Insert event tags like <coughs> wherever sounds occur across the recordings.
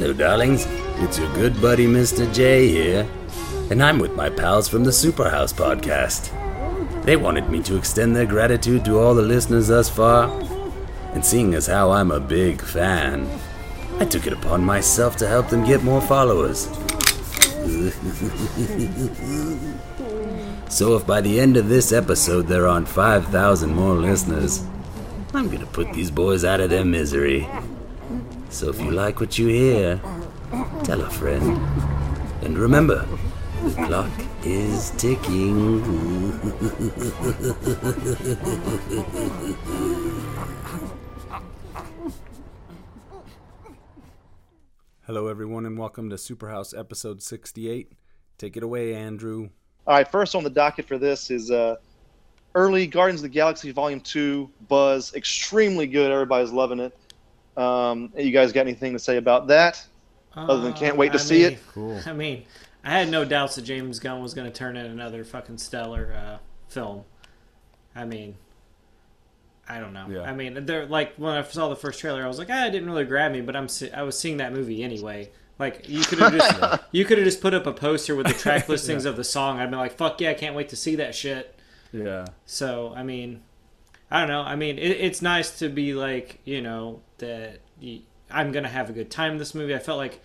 Hello, darlings. It's your good buddy, Mr. J here. And I'm with my pals from the Superhouse podcast. They wanted me to extend their gratitude to all the listeners thus far. And seeing as how I'm a big fan, I took it upon myself to help them get more followers. <laughs> so if by the end of this episode there aren't 5,000 more listeners, I'm gonna put these boys out of their misery. So if you like what you hear, tell a friend. And remember, the clock is ticking. Hello, everyone, and welcome to Superhouse episode 68. Take it away, Andrew. All right, first on the docket for this is uh, early Guardians of the Galaxy Volume 2 buzz. Extremely good. Everybody's loving it. Um, you guys got anything to say about that? Other than can't wait to Uh, I see mean- it? Cool. I mean, I had no doubts that James Gunn was going to turn in another fucking stellar uh, film. I mean, I don't know. Yeah. I mean, they're like when I saw the first trailer, I was like, ah, it didn't really grab me, but I'm se- I was seeing that movie anyway. Like you could have <laughs> just you could have just put up a poster with the <laughs> track listings of the song. I'd be like, fuck yeah, I can't wait to see that shit. Yeah. So I mean, I don't know. I mean, it, it's nice to be like you know that I'm gonna have a good time in this movie. I felt like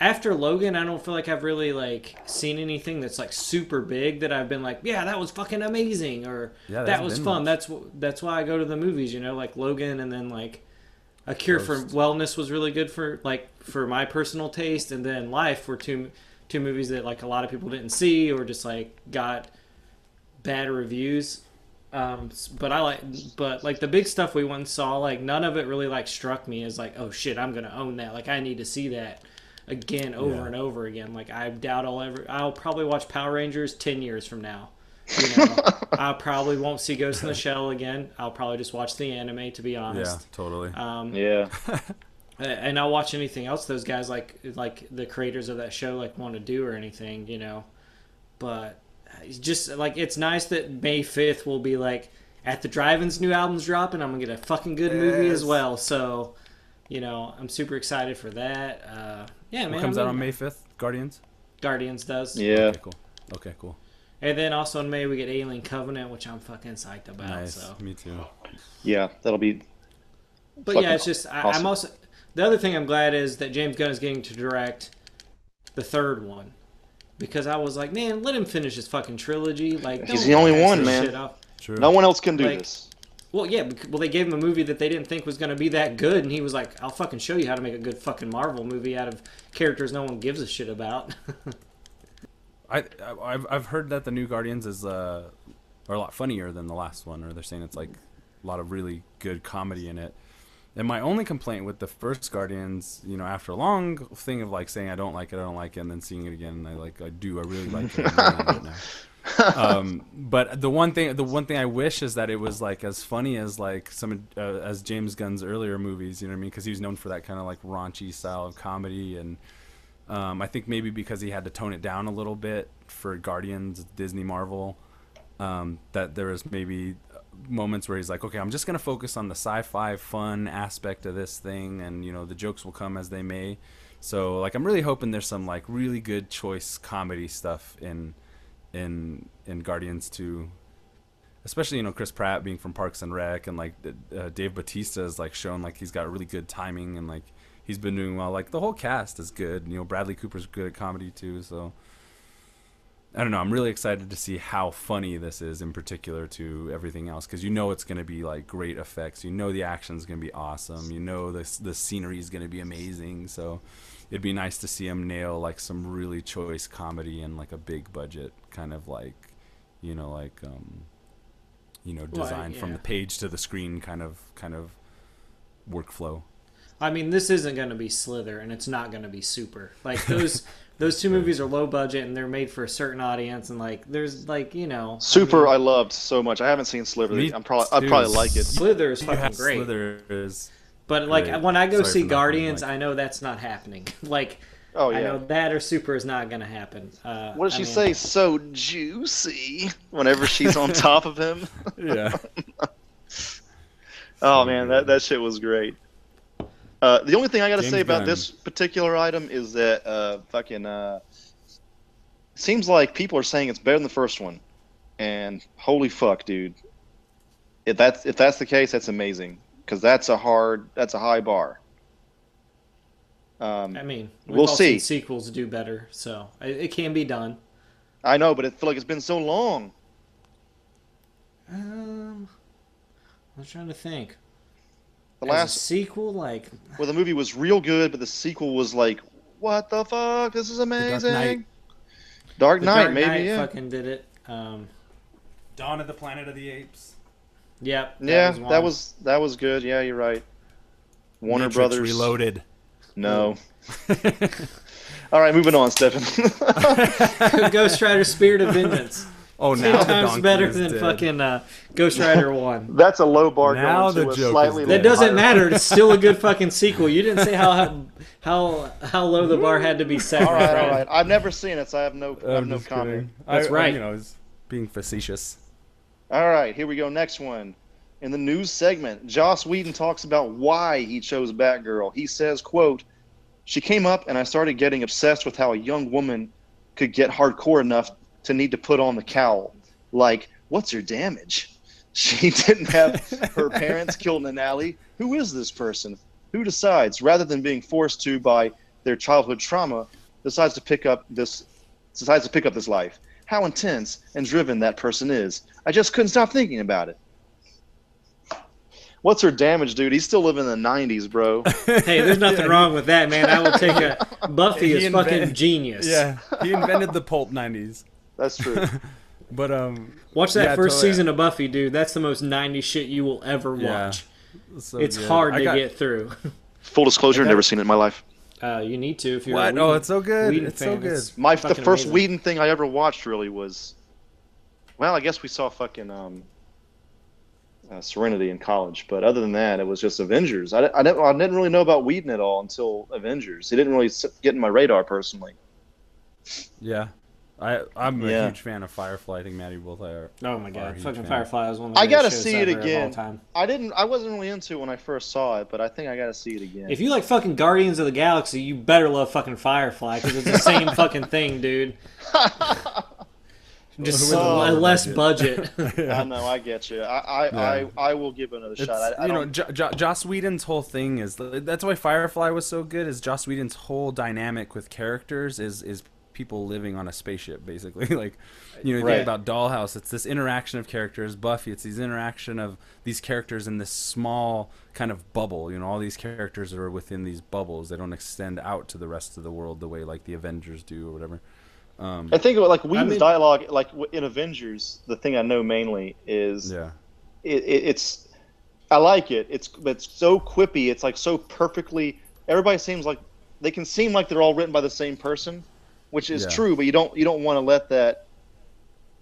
after Logan, I don't feel like I've really like seen anything that's like super big that I've been like, yeah, that was fucking amazing, or Yeah, that was fun. much. That's that's why I go to the movies. You know, like Logan, and then like A Cure for Wellness was really good for like for my personal taste, and then Life were two two movies that like a lot of people didn't see or just like got bad reviews. Um, but I like, but like the big stuff we once saw, like none of it really like struck me as like, oh shit, I'm gonna own that. Like I need to see that again over Yeah. and over again. Like I doubt I'll ever. I'll probably watch Power Rangers ten years from now. You know, <laughs> I probably won't see Ghost in the Shell again. I'll probably just watch the anime to be honest. Yeah, totally. Um, Yeah. <laughs> and I'll watch anything else those guys like like the creators of that show like want to do or anything, you know. But it's just like it's nice that May fifth will be like at the drive-ins new albums dropping. I'm gonna get a fucking good movie as well. So, you know, I'm super excited for that. Uh, yeah, man. what comes I'm out on May 5th? Guardians? Guardians does. Yeah. Okay, cool. Okay, cool. And then also in May we get Alien Covenant, which I'm fucking psyched about. Nice. So. Me too. Yeah. That'll be. But yeah, it's just I, awesome. I'm also the other thing I'm glad is that James Gunn is getting to direct the third one because I was like, man, let him finish his fucking trilogy. Like He's the only one, man. True. No one else can do Like- this. Well, yeah, well they gave him a movie that they didn't think was going to be that good, and he was like, I'll fucking show you how to make a good fucking Marvel movie out of characters no one gives a shit about. <laughs> I, I I've I've heard that the new Guardians is uh are a lot funnier than the last one, or they're saying it's like a lot of really good comedy in it. And my only complaint with the first Guardians, you know, after a long thing of like saying I don't like it, I don't like it, and then seeing it again, I like I do, I really like it. I'm really into it now. <laughs> um, but the one thing, the one thing I wish is that it was like as funny as like some uh, as James Gunn's earlier movies. You know what I mean? Because he was known for that kind of like raunchy style of comedy, and um, I think maybe because he had to tone it down a little bit for Guardians, Disney, Marvel, um, that there was maybe moments where he's like, okay, I'm just gonna focus on the sci-fi fun aspect of this thing, and you know the jokes will come as they may. So like I'm really hoping there's some like really good choice comedy stuff in in in Guardians 2 especially you know Chris Pratt being from Parks and Rec and like uh, Dave Batista is like shown like he's got really good timing and like he's been doing well. Like the whole cast is good. You know Bradley Cooper's good at comedy too so I don't know I'm really excited to see how funny this is in particular to everything else because you know it's going to be like great effects you know the action's going to be awesome you know the the scenery is going to be amazing so it'd be nice to see him nail like some really choice comedy and like a big budget kind of like you know like um you know Well, design from the page to the screen kind of kind of workflow I mean, this isn't going to be Slither, and it's not going to be Super. Like those <laughs> those two movies are low budget, and they're made for a certain audience, and like there's like you know I Super, mean, I loved so much. I haven't seen Slither. Me I'm probably, I probably like it. Slither is fucking have great. Slither is But like Great. when I go Sorry see Guardians, like- I know that's not happening. <laughs> like Oh I yeah. know that or Super is not going to happen. Uh, What does I she mean, say? So juicy. Whenever she's on <laughs> top of him. yeah Oh man, that that shit was great. Uh, the only thing I got to say about Gunn. this particular item is that uh, fucking uh, seems like people are saying it's better than the first one, and holy fuck, dude! If that's if that's the case, that's amazing because that's a hard, that's a high bar. Um, I mean, we've We'll all see. seen sequels do better, so it, it can be done. I know, but it feel like it's been so long. Um, I was trying to think. The As a last, sequel, like well, the movie was real good, but the sequel was like, what the fuck? This is amazing. Knight. Dark Knight, Dark maybe, Knight yeah. fucking did it. Um, Dawn of the Planet of the Apes. yep. yeah, one. that was that was good. Yeah, you're right. Warner Matrix Brothers. Reloaded. No. <laughs> All right, moving on, Stefan. <laughs> Ghost Rider: Spirit of <laughs> Vengeance. Oh, Ten now the times better is than dead. fucking uh, Ghost Rider One. <laughs> That's a low bar Now going the to joke a is slightly. dead. That doesn't higher- matter. <laughs> It's still a good fucking sequel. You didn't say how how how low the bar had to be set. All my right, all friend. right. I've never seen it, so I have no, I have I'm no comment. kidding. That's I- I- right. You know, I was being facetious. All right, here we go. Next one. In the news segment, Joss Whedon talks about why he chose Batgirl. He says, quote, She came up and I started getting obsessed with how a young woman could get hardcore enough to need to put on the cowl. Like, what's her damage? <laughs> She didn't have her <laughs> parents killed in an alley. Who is this person? Who decides, rather than being forced to by their childhood trauma, decides to pick up this decides to pick up this life? How intense and driven that person is. I just couldn't stop thinking about it. What's her damage, dude? He's still living in the '90s, bro. <laughs> Hey, there's nothing wrong with that, man. I will take a Buffy He is fucking genius. Yeah, he invented the pulp '90s. That's true. <laughs> But um, Watch that Yeah, first totally. season of Buffy, dude. That's the most 90s shit you will ever Yeah. watch. so it's good. hard I to got- get through. <laughs> Full disclosure, got never seen it in my life. Uh, you need to if you're. What? A Oh, it's so good. Whedon It's so good. It's My the first amazing. Whedon thing I ever watched really was, well, I guess we saw fucking um, uh, Serenity in college, but other than that, it was just Avengers. I, I, didn't, I didn't really know about Whedon at all until Avengers. He didn't really get in my radar personally. Yeah, I I'm a Yeah. huge fan of Firefly. I think Maddie will. Are, Oh my god, fucking fan. Firefly was one of the I gotta see it ever of all again. time. I didn't. I wasn't really into it when I first saw it, but I think I got to see it again. If you like fucking Guardians of the Galaxy, you better love fucking Firefly because it's the <laughs> same fucking thing, dude. <laughs> Just With a a less budget. <laughs> I know, I get you. I, I, Yeah. I, I will give it another It's, shot. I, I you know, don't- jo- jo- Joss Whedon's whole thing is that's why Firefly was so good. Is Joss Whedon's whole dynamic with characters is is people living on a spaceship, basically. <laughs> like, you know, you Right. think about Dollhouse. It's this interaction of characters. Buffy. It's these interaction of these characters in this small kind of bubble. You know, all these characters are within these bubbles. They don't extend out to the rest of the world the way like the Avengers do or whatever. Um, I think of it like Whedon's mean- dialogue, like in Avengers. The thing I know mainly is yeah. it, it, it's I like it. It's it's so quippy. It's like so perfectly. Everybody seems like they can seem like they're all written by the same person, which is Yeah. true. But you don't you don't want to let that.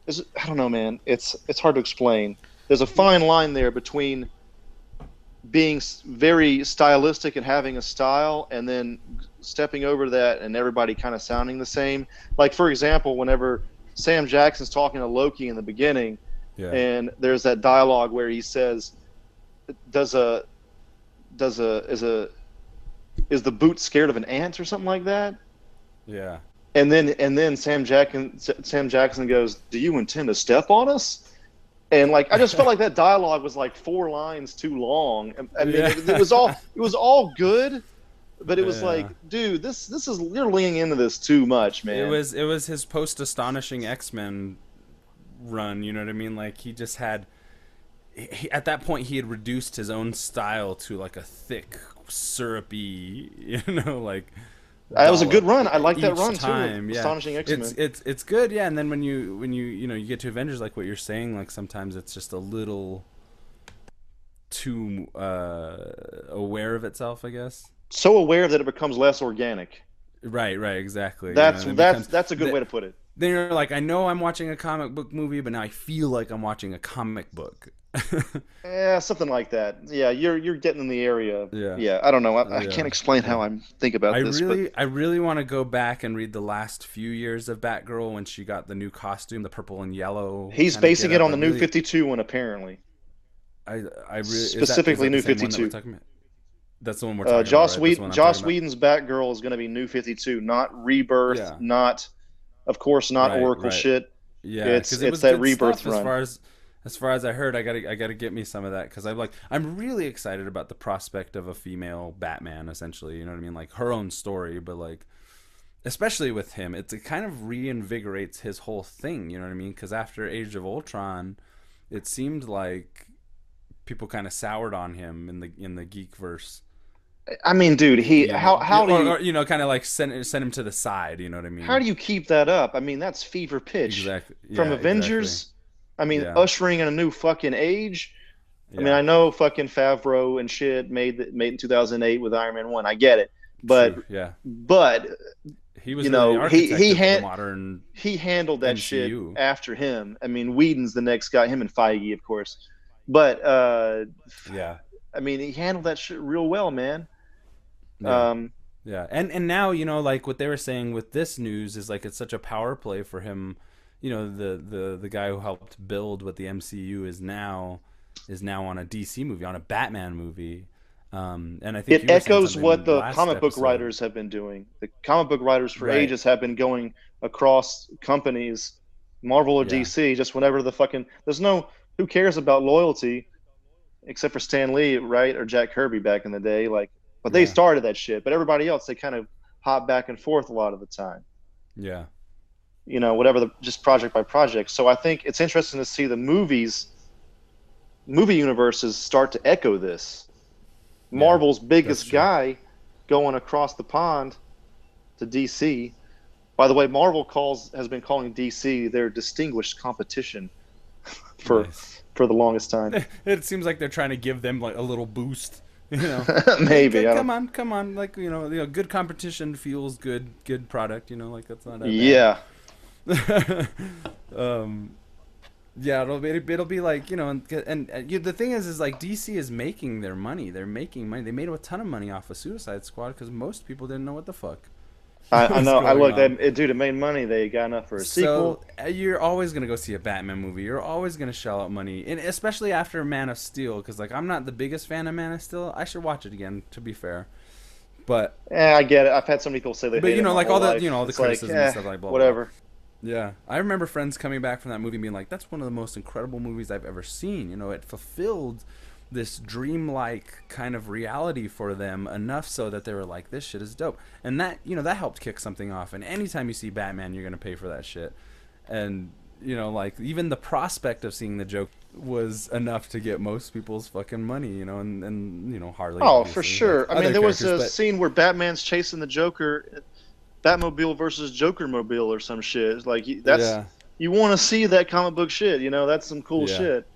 I don't know, man. It's it's hard to explain. There's a fine line there between being very stylistic and having a style, and then stepping over that and everybody kind of sounding the same. Like for example, whenever Sam Jackson's talking to Loki in the beginning Yeah. and there's that dialogue where he says does a does a is a is the boot scared of an ant or something like that yeah. And then and then sam jackson sam jackson goes do you intend to step on us and like i just felt like that dialogue was like four lines too long i mean Yeah. it, it was all it was all good but it was Yeah. like dude this this is you're leaning into this too much man It was it was his post astonishing X Men run. You know what I mean? Like he just had. He, at that point, he had reduced his own style to like a thick, syrupy, <laughs> you know, like. That was a good run i like that run time, too yeah. astonishing x-men It's it's it's good, yeah. And then when you when you you know you get to Avengers, like what you're saying, like sometimes it's just a little too uh aware of itself, I guess. so aware that it becomes less organic Right, right, exactly. you That's know, that's becomes- that's a good way to put it. then you're like, I know I'm watching a comic book movie, but now I feel like I'm watching a comic book. Yeah, <laughs> something like that. Yeah, you're you're getting in the area. Yeah. Yeah, I don't know. I, I Yeah. can't explain how I'm think about I this, really, I really want to go back and read the last few years of Batgirl when she got the new costume, the purple and yellow. he's basing it on the I new 52 one apparently. I, I really, is that- is specifically that New same one that 52. about? That's the one we're talking Uh, Joss about. right? Whedon, Joss talking about. Whedon's Batgirl is going to be New Fifty Two, not Rebirth, Yeah. not, of course, not Right, Oracle right. shit. Yeah, It's- it it's that rebirth stuff As run. far as as far as I heard, I gotta I gotta get me some of that because I'm like I'm really excited about the prospect of a female Batman. Essentially, you know what I mean? Like her own story, but like especially with him, it's, it kind of reinvigorates his whole thing. You know what I mean? Because after Age of Ultron, it seemed like people kind of soured on him in the in the geek verse. I mean, dude, he know? how how do or, you or, you know kind of like send send him to the side? You know what I mean? how do you keep that up? I mean, that's fever pitch exactly from yeah, Avengers. I mean, Yeah. ushering in a new fucking age. exactly. I mean, I know fucking Favreau and shit made the, made in 2008 with Iron Man one. I get it, but True, yeah. but He was You know, he- he had- modern. he handled that shit after him. I mean, Whedon's the next guy, him and Feige, of course. But uh, Yeah, I mean, he handled that shit real well, man. yeah, Um, yeah. And and now you know, like what they were saying with this news is like it's such a power play for him. You know, the the the guy who helped build what the MCU is now is now on a DC movie, on a Batman movie. Um, and I think it you were saying echoes what the comic book episode. writers have been doing. The comic book writers for Right. ages have been going across companies, Marvel or Yeah. DC, just whenever the fucking there's no who cares about loyalty, except for Stan Lee, right, or Jack Kirby back in the day. Like, but they Yeah. started that shit. But everybody else, they kind of hop back and forth a lot of the time. Yeah, You know, whatever the just project by project. So I think it's interesting to see the movies, movie universes start to echo this. Yeah, Marvel's biggest guy going across the pond to DC. By the way, Marvel calls has been calling DC their distinguished competition <laughs> for Nice. for the longest time. <laughs> it seems like they're trying to give them like a little boost. You know, <laughs> Maybe. Come on, come on. Like you know, you know, good competition fuels good, good product. You know, like that's not. a bad- Yeah. <laughs> um, yeah, it'll be it'll be like you know, and and, and you, the thing is, is like DC is making their money. They're making money. They made a ton of money off of Suicide Squad because most people didn't know what the fuck. I, I <laughs> know. I looked at it, dude. It made money. They got enough for a sequel. So uh, you're always gonna go see a Batman movie. You're always gonna shell out money, and especially after Man of Steel, because like I'm not the biggest fan of Man of Steel. I should watch it again, to be fair. But Eh, I get it. I've had some people say they. But, you know, like, all the- you know, all the It's like, criticism and eh, stuff, like, blah, blah, blah. Yeah, I remember friends coming back from that movie being like, "That's one of the most incredible movies I've ever seen." You know, it fulfilled this dreamlike kind of reality for them enough so that they were like, "This shit is dope," and that you know that helped kick something off. And anytime you see Batman, you're gonna pay for that shit. And you know, like even the prospect of seeing the joke was enough to get most people's fucking money. You know, and and you know Harley. Oh, for sure. I mean, there was a but- scene where Batman's chasing the Joker, Batmobile versus Joker mobile or some shit. It's Like you- that's yeah, you want to see that comic book shit. You know, that's some cool Yeah. shit.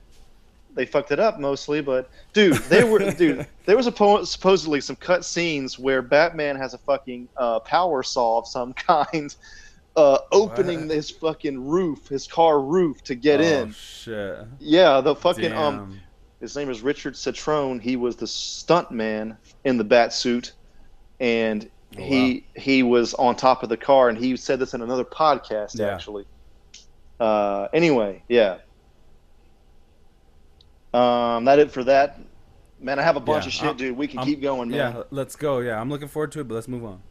They fucked it up mostly, but dude, they were <laughs> dude. There was a po- supposedly some cut scenes where Batman has a fucking uh, power saw of some <laughs> kind, uh, opening What? his fucking roof, his car roof to get oh, in. Shit. Yeah, the fucking um. His name is Richard Cetrone. He was the stunt man in the bat suit, and Oh, he he was on top of the car. And he said this in another podcast, Yeah. actually. Uh, anyway, yeah. Um, that it for that. Man, I have a bunch Yeah, of shit, I'm- dude. We can I'm- keep going, man. Yeah, let's go. Yeah, I'm looking forward to it, but let's move on.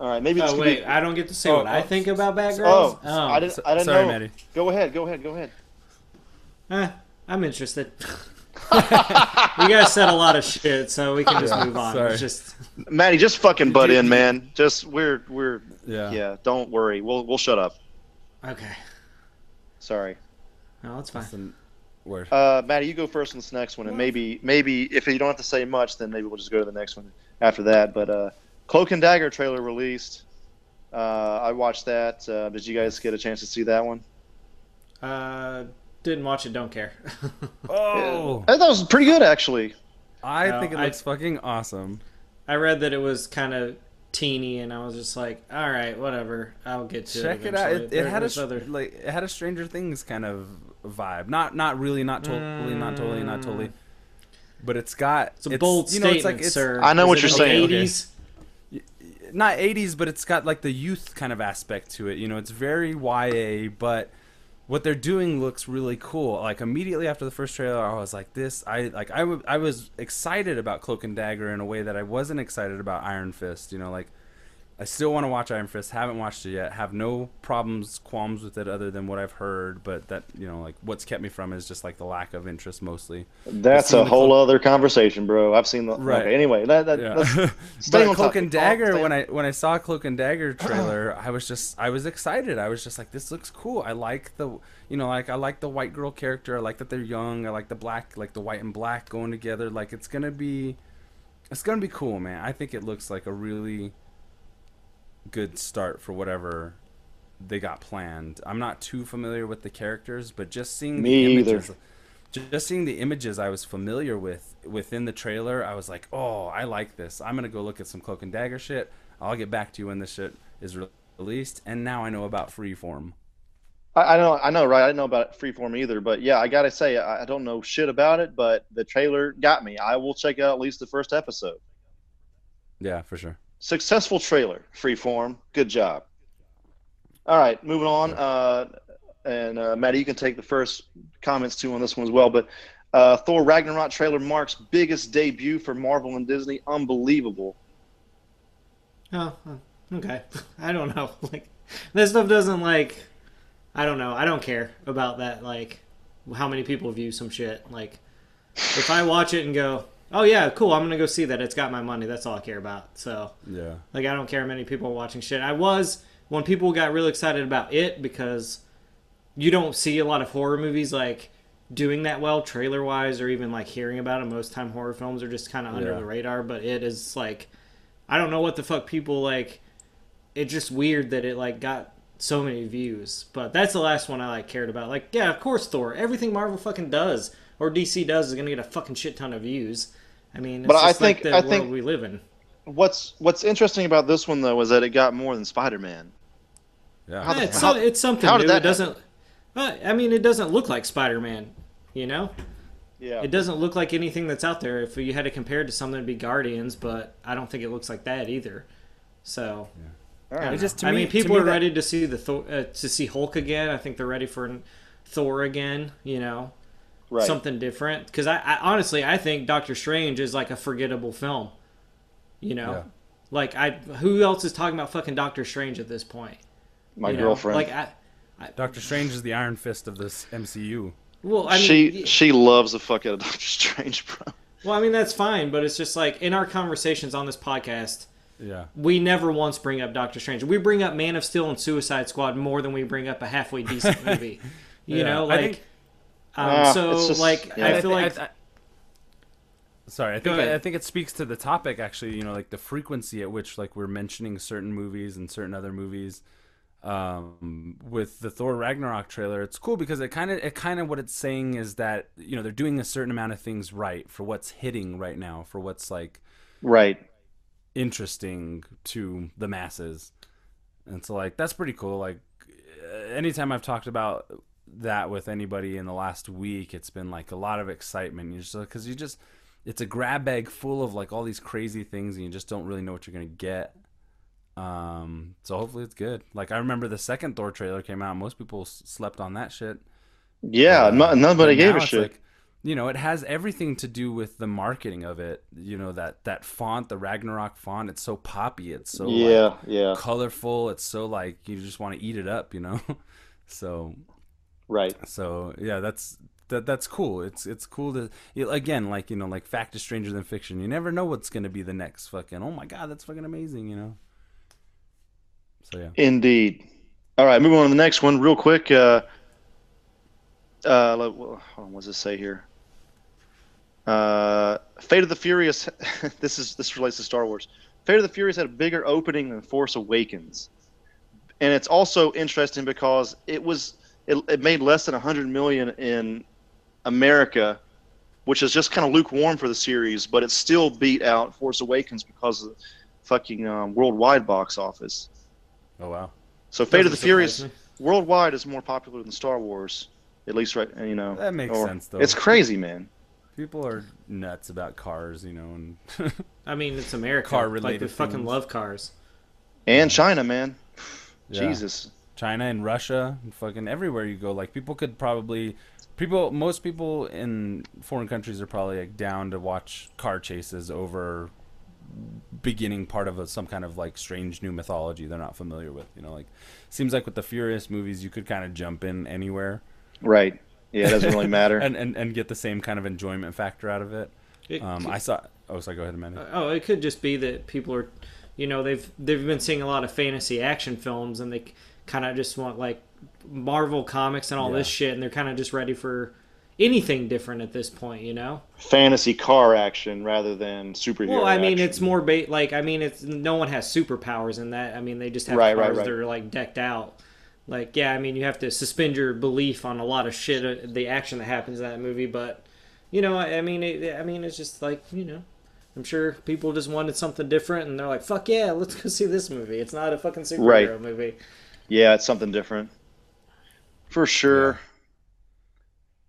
All right, maybe. Oh wait, be- I don't get to say Oh, what I oh, think about Batgirls. Oh, I didn't. I didn't sorry, know. Maddie. Go ahead. Go ahead. Go ahead. Eh, I'm interested. <laughs> you guys said a lot of shit, so we can just Yeah, move on. sorry. It's just Maddie, just fucking butt Did- in, man. Just we're we're Yeah. yeah. Don't worry. We'll we'll shut up. okay. Sorry. No, that's fine. Listen, word. Uh, Maddie, you go first on this next one, and maybe maybe if you don't have to say much, then maybe we'll just go to the next one after that. But uh, Cloak and Dagger trailer released. Uh, I watched that. Uh, did you guys get a chance to see that one? Uh, didn't watch it. Don't care. <laughs> oh, I thought it was pretty good, actually. I No, think it I- looks fucking awesome. I read that it was kind of teeny, and I was just like, all right, whatever. I'll get to Check it. it out. It, it had a other. like it had a Stranger Things kind of vibe. Not not really, not totally, not totally, not totally. Mm. But it's got It's a bold you know, statement, it's like it's sir. I know Is what you're saying. The Okay. 80s. not 80s, but it's got like the youth kind of aspect to it. You know, it's very YA, but what they're doing looks really cool. Like immediately after the first trailer, I was like, "This." I like. I, w- I was excited about Cloak and Dagger in a way that I wasn't excited about Iron Fist. You know, like I still want to watch Iron Fist. Haven't watched it yet. Have no problems, qualms with it other than what I've heard. But that you know, like what's kept me from is just like the lack of interest mostly. That's a whole Cloak- other conversation, bro. I've seen the Right. Okay, anyway, that, that Yeah. <laughs> stay on Cloak topic. and Dagger, when I when I saw Cloak and Dagger <clears throat> trailer, I was just I was excited. I was just like, this looks cool. I like the you know like I like the white girl character. I like that they're young. I like the black like the white and black going together. Like it's gonna be it's gonna be cool, man. I think it looks like a really good start for whatever they got planned. I'm not too familiar with the characters, but just seeing Me the either. images, just seeing the images I was familiar with within the trailer, I was like, "Oh, I like this. I'm gonna go look at some Cloak and Dagger shit. I'll get back to you when this shit is released." And now I know about Freeform. I, I know, I know, right? I didn't know about Freeform either, but yeah, I gotta say, I, I don't know shit about it, but the trailer got me. I will check out at least the first episode. Yeah, for sure. Successful trailer, Freeform. Good job. All right, moving on. Uh, and uh, Maddie, you can take the first comments too on this one as well. But uh, Thor Ragnarok trailer marks biggest debut for Marvel and Disney. Unbelievable. Oh, okay. <laughs> I don't know. <laughs> Like that stuff doesn't like. I don't know. I don't care about that. Like how many people view some shit. Like if I watch it and go, oh yeah, cool. I'm gonna go see that. It's got my money. That's all I care about. So Yeah. like I don't care how many people are watching shit. I was when people got really excited about it because you don't see a lot of horror movies like doing that well trailer wise or even like hearing about it Most time horror films are just kind of under Yeah. the radar, but it is like I don't know what the fuck people like. It's just weird that it like got so many views. But that's the last one I like cared about. Like yeah, of course Thor. Everything Marvel fucking does or DC does is gonna get a fucking shit ton of views. I mean, it's But I just like think- the I world think- we live in. What's What's interesting about this one though is that it got more than Spider Man. Yeah. How the- it's, how- it's something how new. did that it doesn't. Uh, I mean, it doesn't look like Spider-Man. You know, Yeah. it doesn't look like anything that's out there. If you had to compare it to something, it'd be Guardians, but I don't think it looks like that either. So, All I, right. don't It just- know. to I me- mean, to people me are that- ready to see the Thor, uh, to see Hulk again. I think they're ready for Thor again. You know, Right. something different. Because I, I honestly, I think Doctor Strange is like a forgettable film. You know, Yeah. like I, who else is talking about fucking Doctor Strange at this point? My You know? girlfriend. Like I. Doctor Strange is the Iron Fist of this MCU. Well, I mean, she she loves the fuck out of <laughs> Doctor Strange, bro. Well, I mean that's fine, but it's just like in our conversations on this podcast, Yeah. we never once bring up Doctor Strange. We bring up Man of Steel and Suicide Squad more than we bring up a halfway decent <laughs> movie. You Yeah, know, I like think- um, Ah, so just- like yeah. I feel like I- I- sorry, I think ahead. I think it speaks to the topic actually. You know, like the frequency at which like we're mentioning certain movies and certain other movies. Um, with the Thor Ragnarok trailer, it's cool because it kind of it kind of what it's saying is that you know they're doing a certain amount of things right for what's hitting right now, for what's like Right. interesting to the masses. And so like that's pretty cool. Like uh, anytime I've talked about that with anybody in the last week, it's been like a lot of excitement. You just because you just it's a grab bag full of like all these crazy things, and you just don't really know what you're gonna get. Um, so hopefully it's good. Like I remember the second Thor trailer came out, most people s- slept on that shit. Yeah, Uh, no, nobody gave a shit. like, you know, it has everything to do with the marketing of it. You know that that font, the Ragnarok font. It's so poppy. It's so yeah, like, yeah, colorful. It's so like you just want to eat it up. You know. <laughs> so right. so yeah, that's that that's cool. It's it's cool to again like you know like fact is stranger than fiction. You never know what's gonna be the next fucking. Oh my god, that's fucking amazing. You know. So yeah. Indeed. All right, moving on to the next one, real quick. Uh, uh, hold on, what does it say here? Uh, Fate of the Furious. <laughs> this is this relates to Star Wars. Fate of the Furious had a bigger opening than Force Awakens, and it's also interesting because it was it, it made less than 100 million in America, which is just kind of lukewarm for the series, but it still beat out Force Awakens because of the fucking um, worldwide box office. Oh wow. So Fate of Doesn't the Furious me. worldwide is more popular than Star Wars, at least right you know. That makes or- sense, though. It's crazy, man. People are nuts about cars, you know, and I mean it's America. <laughs> Car like related they fucking love cars. And China, man. Yeah. Jesus. China and Russia and fucking everywhere you go. Like people could probably people most people in foreign countries are probably like down to watch car chases over beginning part of a, some kind of like strange new mythology they're not familiar with. You know, like seems like with the Furious movies, you could kind of jump in anywhere Right. Yeah, it doesn't really matter. <laughs> and, and and get the same kind of enjoyment factor out of it. It Um, could- I saw. Oh, sorry. Go ahead, Amanda. Oh, it could just be that people are, you know, they've they've been seeing a lot of fantasy action films, and they kind of just want like Marvel comics and all this shit, and they're kind of just ready for anything different at this point, you know. Fantasy car action rather than superhero. Well, I mean, action. it's more ba- like I mean, it's no one has superpowers in that. I mean, they just have Right, right, cars right. that are like decked out. Like, yeah, I mean, you have to suspend your belief on a lot of shit, uh, the action that happens in that movie. But, you know, I, I mean, it, I mean, it's just like you know, I'm sure people just wanted something different, and they're like, "Fuck yeah, let's go see this movie." It's not a fucking superhero Right. movie. Yeah, it's something different. For sure.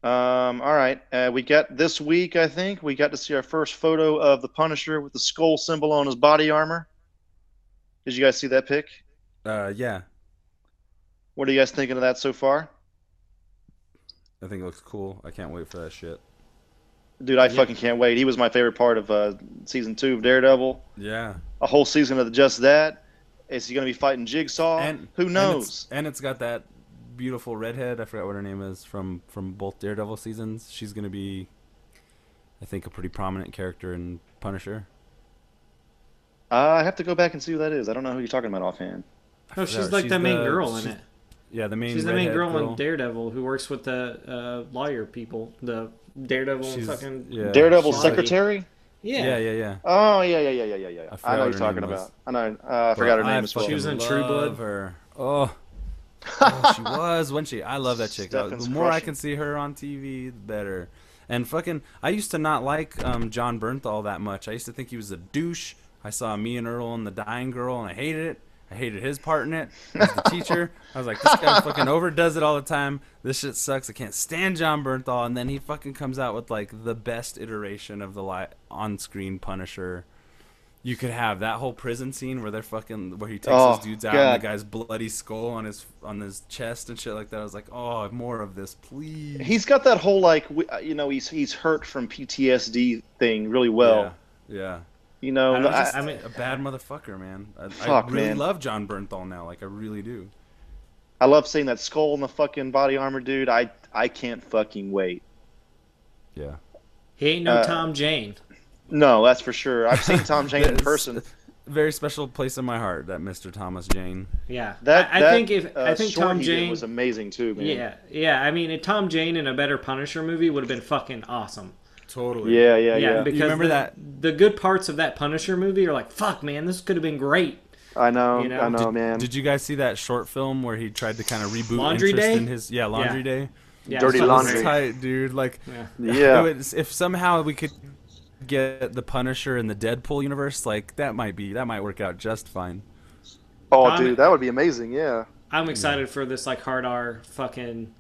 Um, all right. Uh, we got this week, I think, we got to see our first photo of the Punisher with the skull symbol on his body armor. Did you guys see that pic? Uh, yeah, What are you guys thinking of that so far? I think it looks cool. I can't wait for that shit. Dude, I Yeah. fucking can't wait. He was my favorite part of uh, season two of Daredevil. Yeah, A whole season of just that. Is he going to be fighting Jigsaw? and Who and knows? it's, and it's got that beautiful redhead. I forgot what her name is from from both Daredevil seasons. She's gonna be, I think, a pretty prominent character in Punisher. Uh, I have to go back and see who that is. I don't know who you're talking about offhand. No, she's forgot. like the main the- girl in it. Yeah, the main. She's the main redhead girl, in Daredevil who works with the uh, lawyer people, the Daredevil She's fucking yeah. Daredevil's Shaggy. secretary? Yeah. Yeah, yeah, yeah. Oh, yeah, yeah, yeah, yeah, yeah, yeah. I I, know what what you're talking was. about. I know. Uh, I forgot her But name as well. She was in True Blood. love Her. Oh. Oh, she <laughs> was, wasn't she? I love that chick. Stefan's the more I can see her on TV, the better. And fucking, I used to not like um, Jon Bernthal that much. I used to think he was a douche. I saw me and Earl and the Dying Girl, and I hated it. I hated his part in it as the teacher. I was like, this guy <laughs> fucking overdoes it all the time. This shit sucks. I can't stand Jon Bernthal. And then he fucking comes out with like the best iteration of the li- on-screen Punisher you could have that whole prison scene where they're fucking where he takes Oh, those dudes out God. and the guy's bloody skull on his on his chest and shit like that. I was like, oh, more of this, please. He's got that whole like uh, you know he's he's hurt from PTSD thing really well. yeah, yeah. You know, I don't I- just- I mean, a bad motherfucker, man. I, Fuck, I really man. love Jon Bernthal now. Like I really do. I love seeing that skull in the fucking body armor, dude. I I can't fucking wait. Yeah. He ain't no Uh, Tom Jane. No, that's for sure. I've seen Tom <laughs> Jane in person. Very special place in my heart, that Mr. Thomas Jane. Yeah, That I, I that, think if uh, I think Tom he Jane was amazing too, man. Yeah, yeah. I mean, a Tom Jane in a better Punisher movie would have been fucking awesome. Totally. yeah, yeah, Yeah, yeah. because remember the, that- the good parts of that Punisher movie are like, fuck, man, this could have been great. I know, You know, I know, Did, man. did you guys see that short film where he tried to kind of reboot Laundry interest Day? in his yeah Laundry Yeah. Day? Yeah, Dirty it's Laundry. tight, dude. Like Yeah. yeah, It was- if somehow we could get the Punisher in the Deadpool universe, like that might be that might work out just fine. oh, I'm- dude, that would be amazing. Yeah, I'm excited for this like hard R fucking.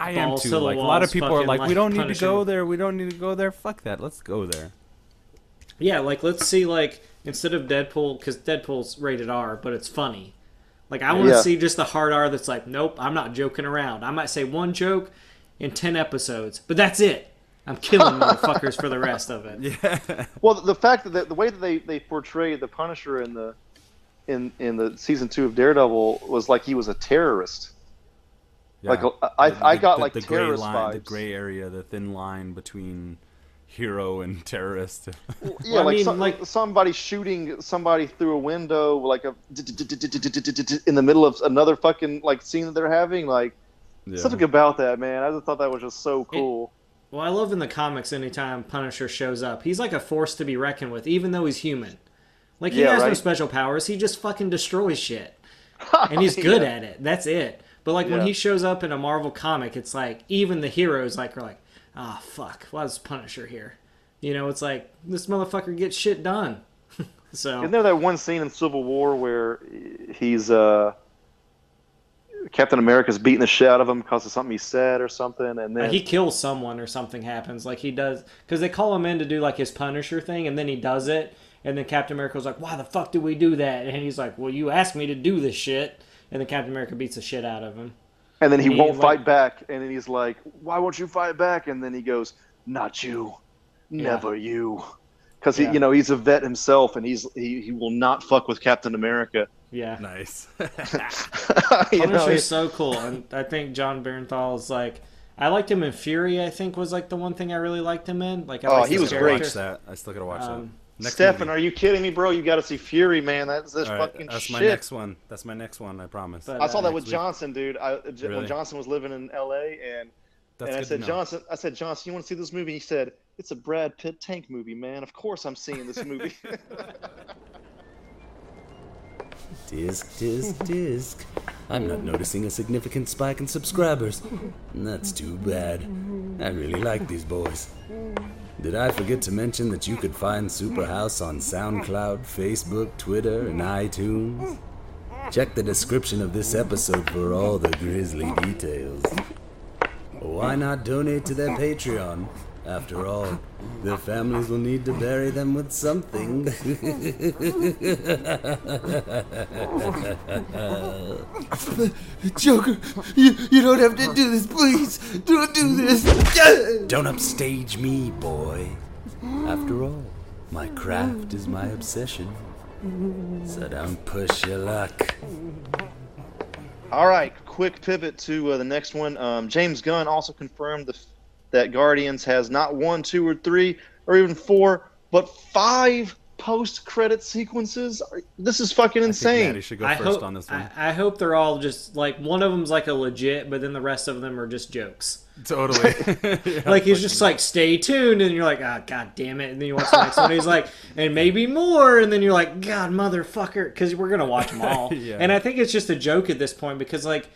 I am too. to the Like a lot of people are fucking, like, we don't need to go there. We don't need to go there. Fuck that. Let's go there. Yeah, like let's see like instead of Deadpool because Deadpool's rated R, but it's funny. Like I want to Yeah. see just the hard R that's like, nope, I'm not joking around. I might say one joke in ten episodes, but that's it. I'm killing <laughs> motherfuckers for the rest of it. Yeah. <laughs> Well, the fact that the, the way that they, they portrayed the Punisher in the in in the season two of Daredevil was like he was a terrorist. Like, I- I got, like, the gray terrorist line, the gray area, the thin line between hero and terrorist. Yeah, Well, I like, mean, some- like- somebody shooting somebody through a window, like a in the middle of another fucking like scene that they're having. Like yeah. something about that, man. I just thought that was just so cool. Well, I love in the comics anytime Punisher shows up, he's like a force to be reckoned with, even though he's human. Like he Yeah, has no special powers, he just fucking destroys shit. and he's good Yeah. at it. That's it. But like when he shows up in a Marvel comic, it's like even the heroes like are like, ah fuck, why is Punisher here? You know, it's like this motherfucker gets shit done. <laughs> so Isn't there that one scene in Civil War where he's uh Captain America's beating the shit out of him because of something he said or something, and then he kills someone or something happens. Like he does because they call him in to do like his Punisher thing, and then he does it, and then Captain America's like, "Why the fuck did we do that?" And he's like, "Well, you asked me to do this shit." And then Captain America beats the shit out of him. And then he And he, won't like- fight back, and then he's like, "Why won't you fight back?" And then he goes, "Not you, never you," because he, Yeah. you know, he's a vet himself, and he's he, he will not fuck with Captain America. Yeah. Nice. <laughs> <laughs> you know, Punisher's so cool, and I think Jon Bernthal is like. I liked him in Fury. I think was like the one thing I really liked him in. Like, I Oh, he was Gotta great. Watch that. I still gotta watch Um, that. Next Stefan, movie. are you kidding me, bro? You got to see Fury, man. That's this All right, fucking that's shit. my next one. That's my next one. I promise. But- I saw uh, that with week. Johnson, dude. I, J- Really? When Johnson was living in L.A. and That's and I said. Johnson, I said, Johnson, you want to see this movie? He said, it's a Brad Pitt tank movie, man. Of course I'm seeing this movie. <laughs> Disc, disc, disc. I'm not noticing a significant spike in subscribers. That's too bad. I really like these boys. Did I forget to mention that you could find Superhouse on SoundCloud, Facebook, Twitter, and iTunes? Check the description of this episode for all the grisly details. Why not donate to their Patreon? After all, their families will need to bury them with something. <laughs> Joker, you, you don't have to do this, please. Don't do this. Don't upstage me, boy. After all, my craft is my obsession. So don't push your luck. All right, quick pivot to uh, the next one. Um, James Gunn also confirmed the, that Guardians has not one, two, or three, or even four, but five post-credit sequences. This is fucking I think insane. Maddie should go I first hope on this one. I, I hope they're all just like one of them's like a legit, but then the rest of them are just jokes. Totally. <laughs> Yeah, Like he's just like, stay tuned, and you're like, ah, god damn it, and then you watch the next one. He's like, and maybe more, and then you're like, God, motherfucker, because we're gonna watch them all. <laughs> Yeah. And I think it's just a joke at this point because like,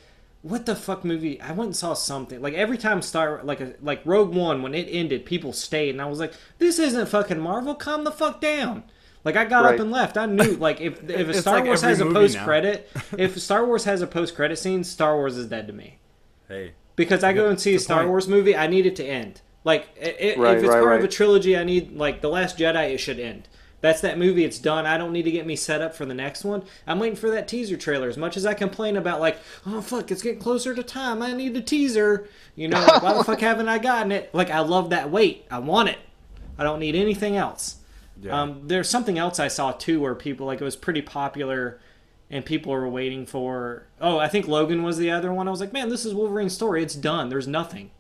what the fuck movie? I went and saw something like every time Star like a, like Rogue One when it ended, people stayed, and I was like, this isn't fucking Marvel. Calm the fuck down. Like I got Right. up and left. I knew like if <laughs> if a Star like Wars has a post credit, <laughs> if Star Wars has a post credit scene, Star Wars is dead to me hey, because I go and see a Star point. Wars movie, I need it to end. Like i- i- Right, if it's right, part of a trilogy, I need like the Last Jedi. It should end. That's that movie. It's done. I don't need to get me set up for the next one. I'm waiting for that teaser trailer. As much as I complain about like, oh fuck, it's getting closer to time. I need the teaser. You know, like, why the fuck <laughs> haven't I gotten it? Like I love that wait. I want it. I don't need anything else. Yeah. Um, there's something else I saw too where people like it was pretty popular and people were waiting for oh I think Logan was the other one I was like man this is Wolverine's story it's done there's nothing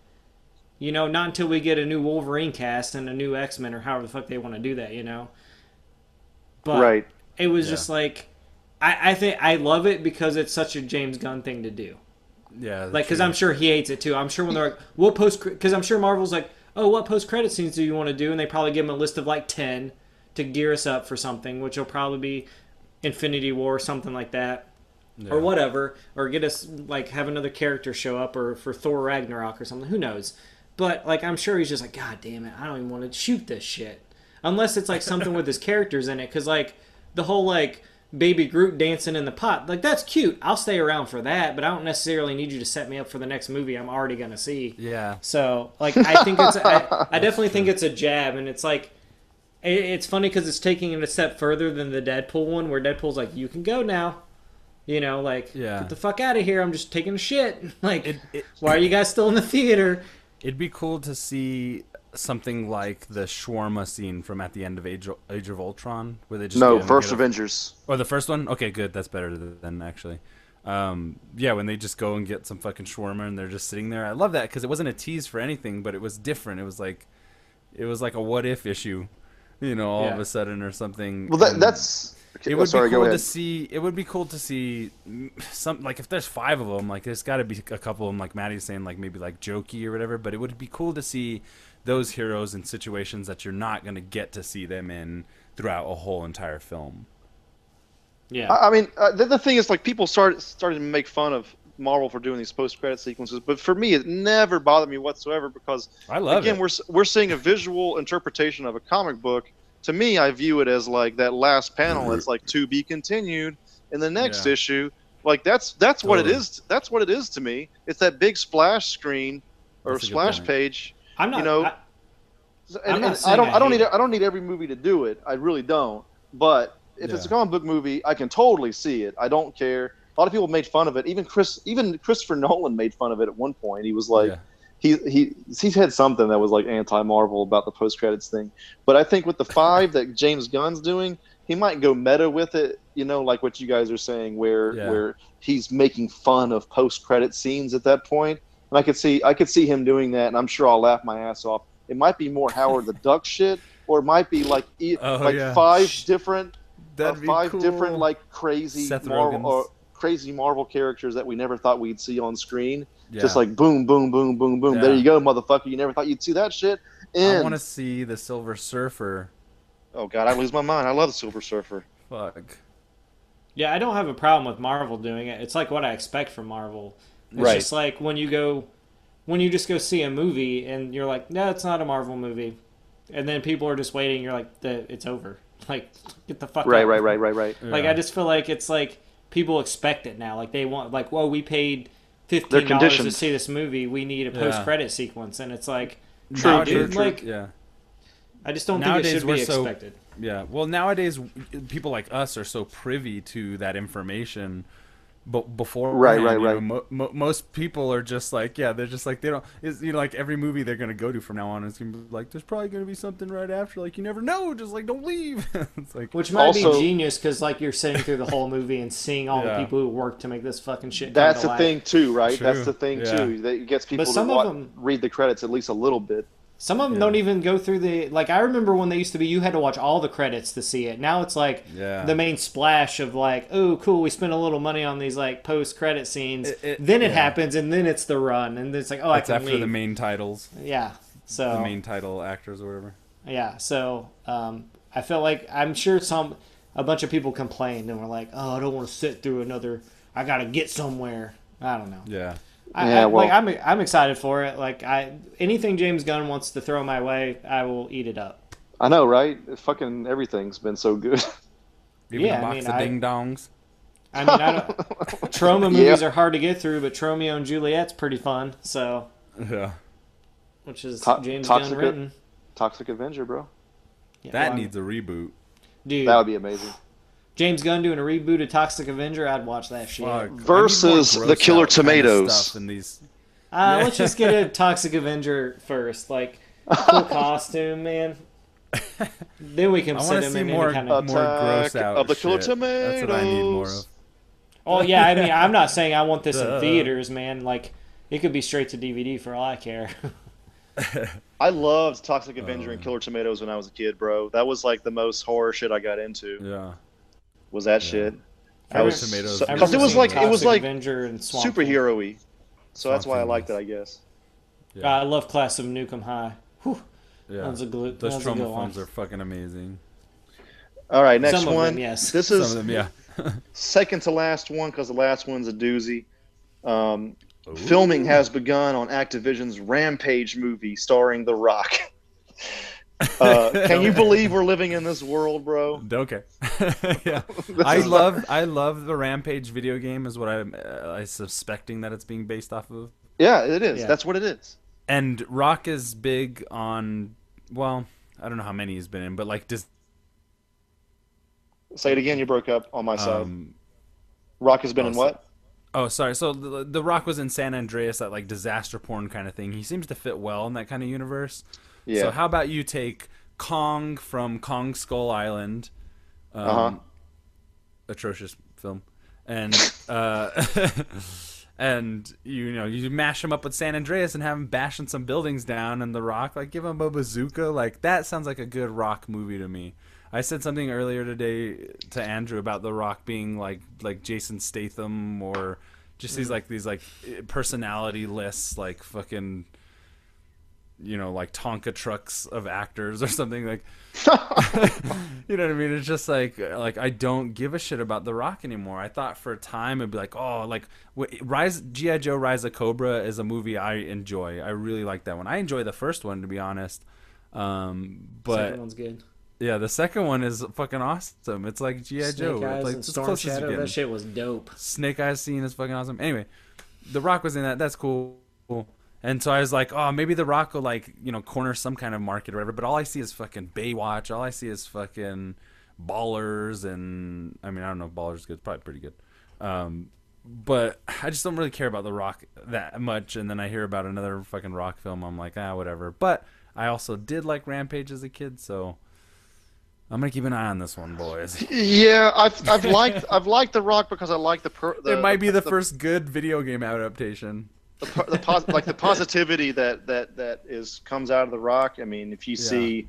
you know not until we get a new Wolverine cast and a new X-Men or however the fuck they want to do that you know but right. it was Yeah. just like I, I think I love it because it's such a James Gunn thing to do yeah. like because. I'm sure he hates it too. I'm sure when they're like, "What post?" Because I'm sure Marvel's like, "Oh, what post credit scenes do you want to do?" And they probably give him a list of like ten to gear us up for something, which will probably be Infinity War or something like that, or whatever, or get us like have another character show up, or for Thor Ragnarok or something. Who knows? But like, I'm sure he's just like, "God damn it, I don't even want to shoot this shit," unless it's like something with his characters in it, because like the whole like baby Groot dancing in the pot. Like that's cute. I'll stay around for that, but I don't necessarily need you to set me up for the next movie I'm already gonna see. Yeah. So like I think it's I, I <laughs> definitely think it's a jab, and it's like it, it's funny because it's taking it a step further than the Deadpool one, where Deadpool's like you can go now. You know, like Yeah. get the fuck out of here. I'm just taking a shit. <laughs> Like, It, it, why are you guys still in the theater? it'd be cool to see something like the shawarma scene from at the end of Age of, Age of Ultron, where they just No, first get a- Avengers. Or the first one? Okay, good. That's better than actually. Um, yeah, when they just go and get some fucking shawarma and they're just sitting there. I love that because it wasn't a tease for anything, but it was different. It was like, it was like a what if issue, you know, all of a sudden or something. Well, that, and that's. It oh, would sorry, be cool to see. It would be cool to see some like if there's five of them, like there's got to be a couple of them, like Maddie's saying, like maybe like jokey or whatever. But it would be cool to see those heroes in situations that you're not going to get to see them in throughout a whole entire film. Yeah, I I mean, uh, the, the thing is, like, people started started to make fun of Marvel for doing these post credit sequences, but for me, it never bothered me whatsoever because I love again, it. we're we're seeing a visual interpretation of a comic book. To me, I view it as like that last panel. That's like to be continued in the next Yeah. issue. Like that's that's what it Totally. is. That's what it is to me. It's that big splash screen or That's a good splash point. page. I'm not. you know, I, And, not and I don't I I don't need it. I don't need every movie to do it. I really don't. But if it's a comic book movie, I can totally see it. I don't care. a lot of people made fun of it. Even Chris, even Christopher <laughs> Nolan made fun of it at one point. He was like, Yeah. he he he's had something that was like anti Marvel about the post credits thing. But I think with the five that <laughs> James Gunn's doing, he might go meta with it. You know, like what you guys are saying, where Yeah. where he's making fun of post credit scenes at that point. And I could see I could see him doing that, and I'm sure I'll laugh my ass off. It might be more Howard the Duck shit, or it might be like e- Oh, like yeah. five different <laughs> uh, That'd be five cool. different like crazy Seth Marvel or crazy Marvel characters that we never thought we'd see on screen. Yeah. Just like boom, boom, boom, boom, boom. There you go, motherfucker. You never thought you'd see that shit. I want to see the Silver Surfer. oh god, I lose my mind. I love the Silver Surfer. Fuck. Yeah, I don't have a problem with Marvel doing it. It's like what I expect from Marvel. It's Right. just like when you go, when you just go see a movie and you're like, no, it's not a Marvel movie, and then people are just waiting. You're like, the, it's over. <laughs> Like, get the fuck Right, out. right, right, right, right. Like, Yeah. I just feel like it's like people expect it now. Like they want, like, well, we paid fifteen dollars to see this movie. We need a Yeah. post credit sequence, and it's like, True, nah, true, dude, true. like, Yeah. I just don't Nowadays, think it should we're be so- expected. Yeah. Well, nowadays, people like us are so privy to that information. But before, Right, right, right. mo- mo- most people are just like, yeah, they're just like they don't. It's, you know, like every movie they're gonna go to from now on is gonna be like, there's probably gonna be something right after. Like you never know. Just like don't leave. <laughs> it's like Which might Also- be genius because like you're sitting through the whole movie and seeing all Yeah. the people who worked to make this fucking shit. That's the life. thing too, right? True. That's the thing Yeah. too. That gets people but some to of wa- them- read the credits at least a little bit. Some of them Yeah. don't even go through the like. I remember when they used to be, you had to watch all the credits to see it. Now it's like Yeah. the main splash of like, oh, cool, we spent a little money on these like post credit scenes. It- it- then it yeah. happens, and then it's the run, and it's like, oh, I it's after leave. the main titles, yeah. So the main title actors or whatever. Yeah, so um, I felt like I'm sure some a bunch of people complained and were like, "Oh, I don't want to sit through another. I got to get somewhere." I don't know. Yeah. I, Yeah, I, well- like I'm I'm excited for it. Like I anything James Gunn wants to throw my way, I will eat it up. I know, right? Fucking everything's been so good. <laughs> Even Yeah, a I box mean, of I- ding dongs. I mean, I don't, <laughs> Troma Yeah. movies are hard to get through, but Tromeo and Juliet's pretty fun. So, Yeah. which is To- James Toxic- Gunn written. Toxic Avenger, bro. Yeah, That well, needs a reboot. dude. That would be amazing. James Gunn doing a reboot of Toxic Avenger. I'd watch that shit. Fuck. I need more Versus the Killer out kind of Tomatoes. stuff in these. Uh, let's just get a <laughs> Toxic Avenger first. Like, <laughs> cool costume, man. then we can I sit him see in more, any kind more of. gross out of the Killer shit. That's what I need more of. Tomatoes. Oh yeah, I mean, I'm not saying I want this in theaters, man. Like, it could be straight to DVD for all I care. <laughs> I loved Toxic Avenger Uh. and Killer Tomatoes when I was a kid, bro. That was like the most horror shit I got into. Yeah. Was that shit? I I was Tomatoes. I because it was like it was like Avenger and Swamp superhero-y. So that's why I liked it, I guess. Uh, I love Class of Nuke 'Em High. Whew, Yeah. That's a glu- Those that's a good Troma one. films are fucking amazing. All right, next Some of one. them, yes. This Some is of them, yeah. <laughs> second to last one because the last one's a doozy. Um, filming has begun on Activision's Rampage movie starring The Rock. <laughs> Uh, can you believe we're living in this world, bro? Care. <laughs> yeah, <laughs> I love I love the Rampage video game. Is what I'm uh, I suspecting that it's being based off of. Yeah, it is. Yeah. That's what it is. And Rock is big on well, I don't know how many he's been in, but like does. Say it again. You broke up on my side. um, Rock has been in oh, what? Oh, sorry. So the, the Rock was in San Andreas, that like disaster porn kind of thing. He seems to fit well in that kind of universe. Yeah. So how about you take Kong from Kong Skull Island, um, Uh-huh. atrocious film, and uh, <laughs> and you know you mash him up with San Andreas and have him bashing some buildings down, and The Rock like give him a bazooka. Like that sounds like a good Rock movie to me. I said something earlier today to Andrew about The Rock being like like Jason Statham or just these like these like personality lists like fucking you know like Tonka trucks of actors or something like <laughs> <laughs> you know what I mean it's just like like I don't give a shit about The Rock anymore I thought for a time it'd be like oh like Rise GI Joe Rise of Cobra is a movie I enjoy I really like that one I enjoy the first one to be honest um but Second one's good. yeah, the second one is fucking awesome. It's like GI Snake Joe. Eyes It's like and Storm close as you're Shadow. That shit was dope. Snake Eyes scene is fucking awesome. Anyway, The Rock was in that. That's cool. And so I was like, oh, maybe The Rock will like you know corner some kind of market or whatever. But all I see is fucking Baywatch. All I see is fucking Ballers, and I mean I don't know if Ballers is good. It's probably pretty good. Um, but I just don't really care about The Rock that much. And then I hear about another fucking Rock film. I'm like, ah, whatever. But I also did like Rampage as a kid, so I'm gonna keep an eye on this one, boys. Yeah, I've I've liked I've liked The Rock because I like the per, the it might be the, the first good video game adaptation. The, the pos- like the positivity that that that is comes out of the Rock. I mean, if you Yeah. see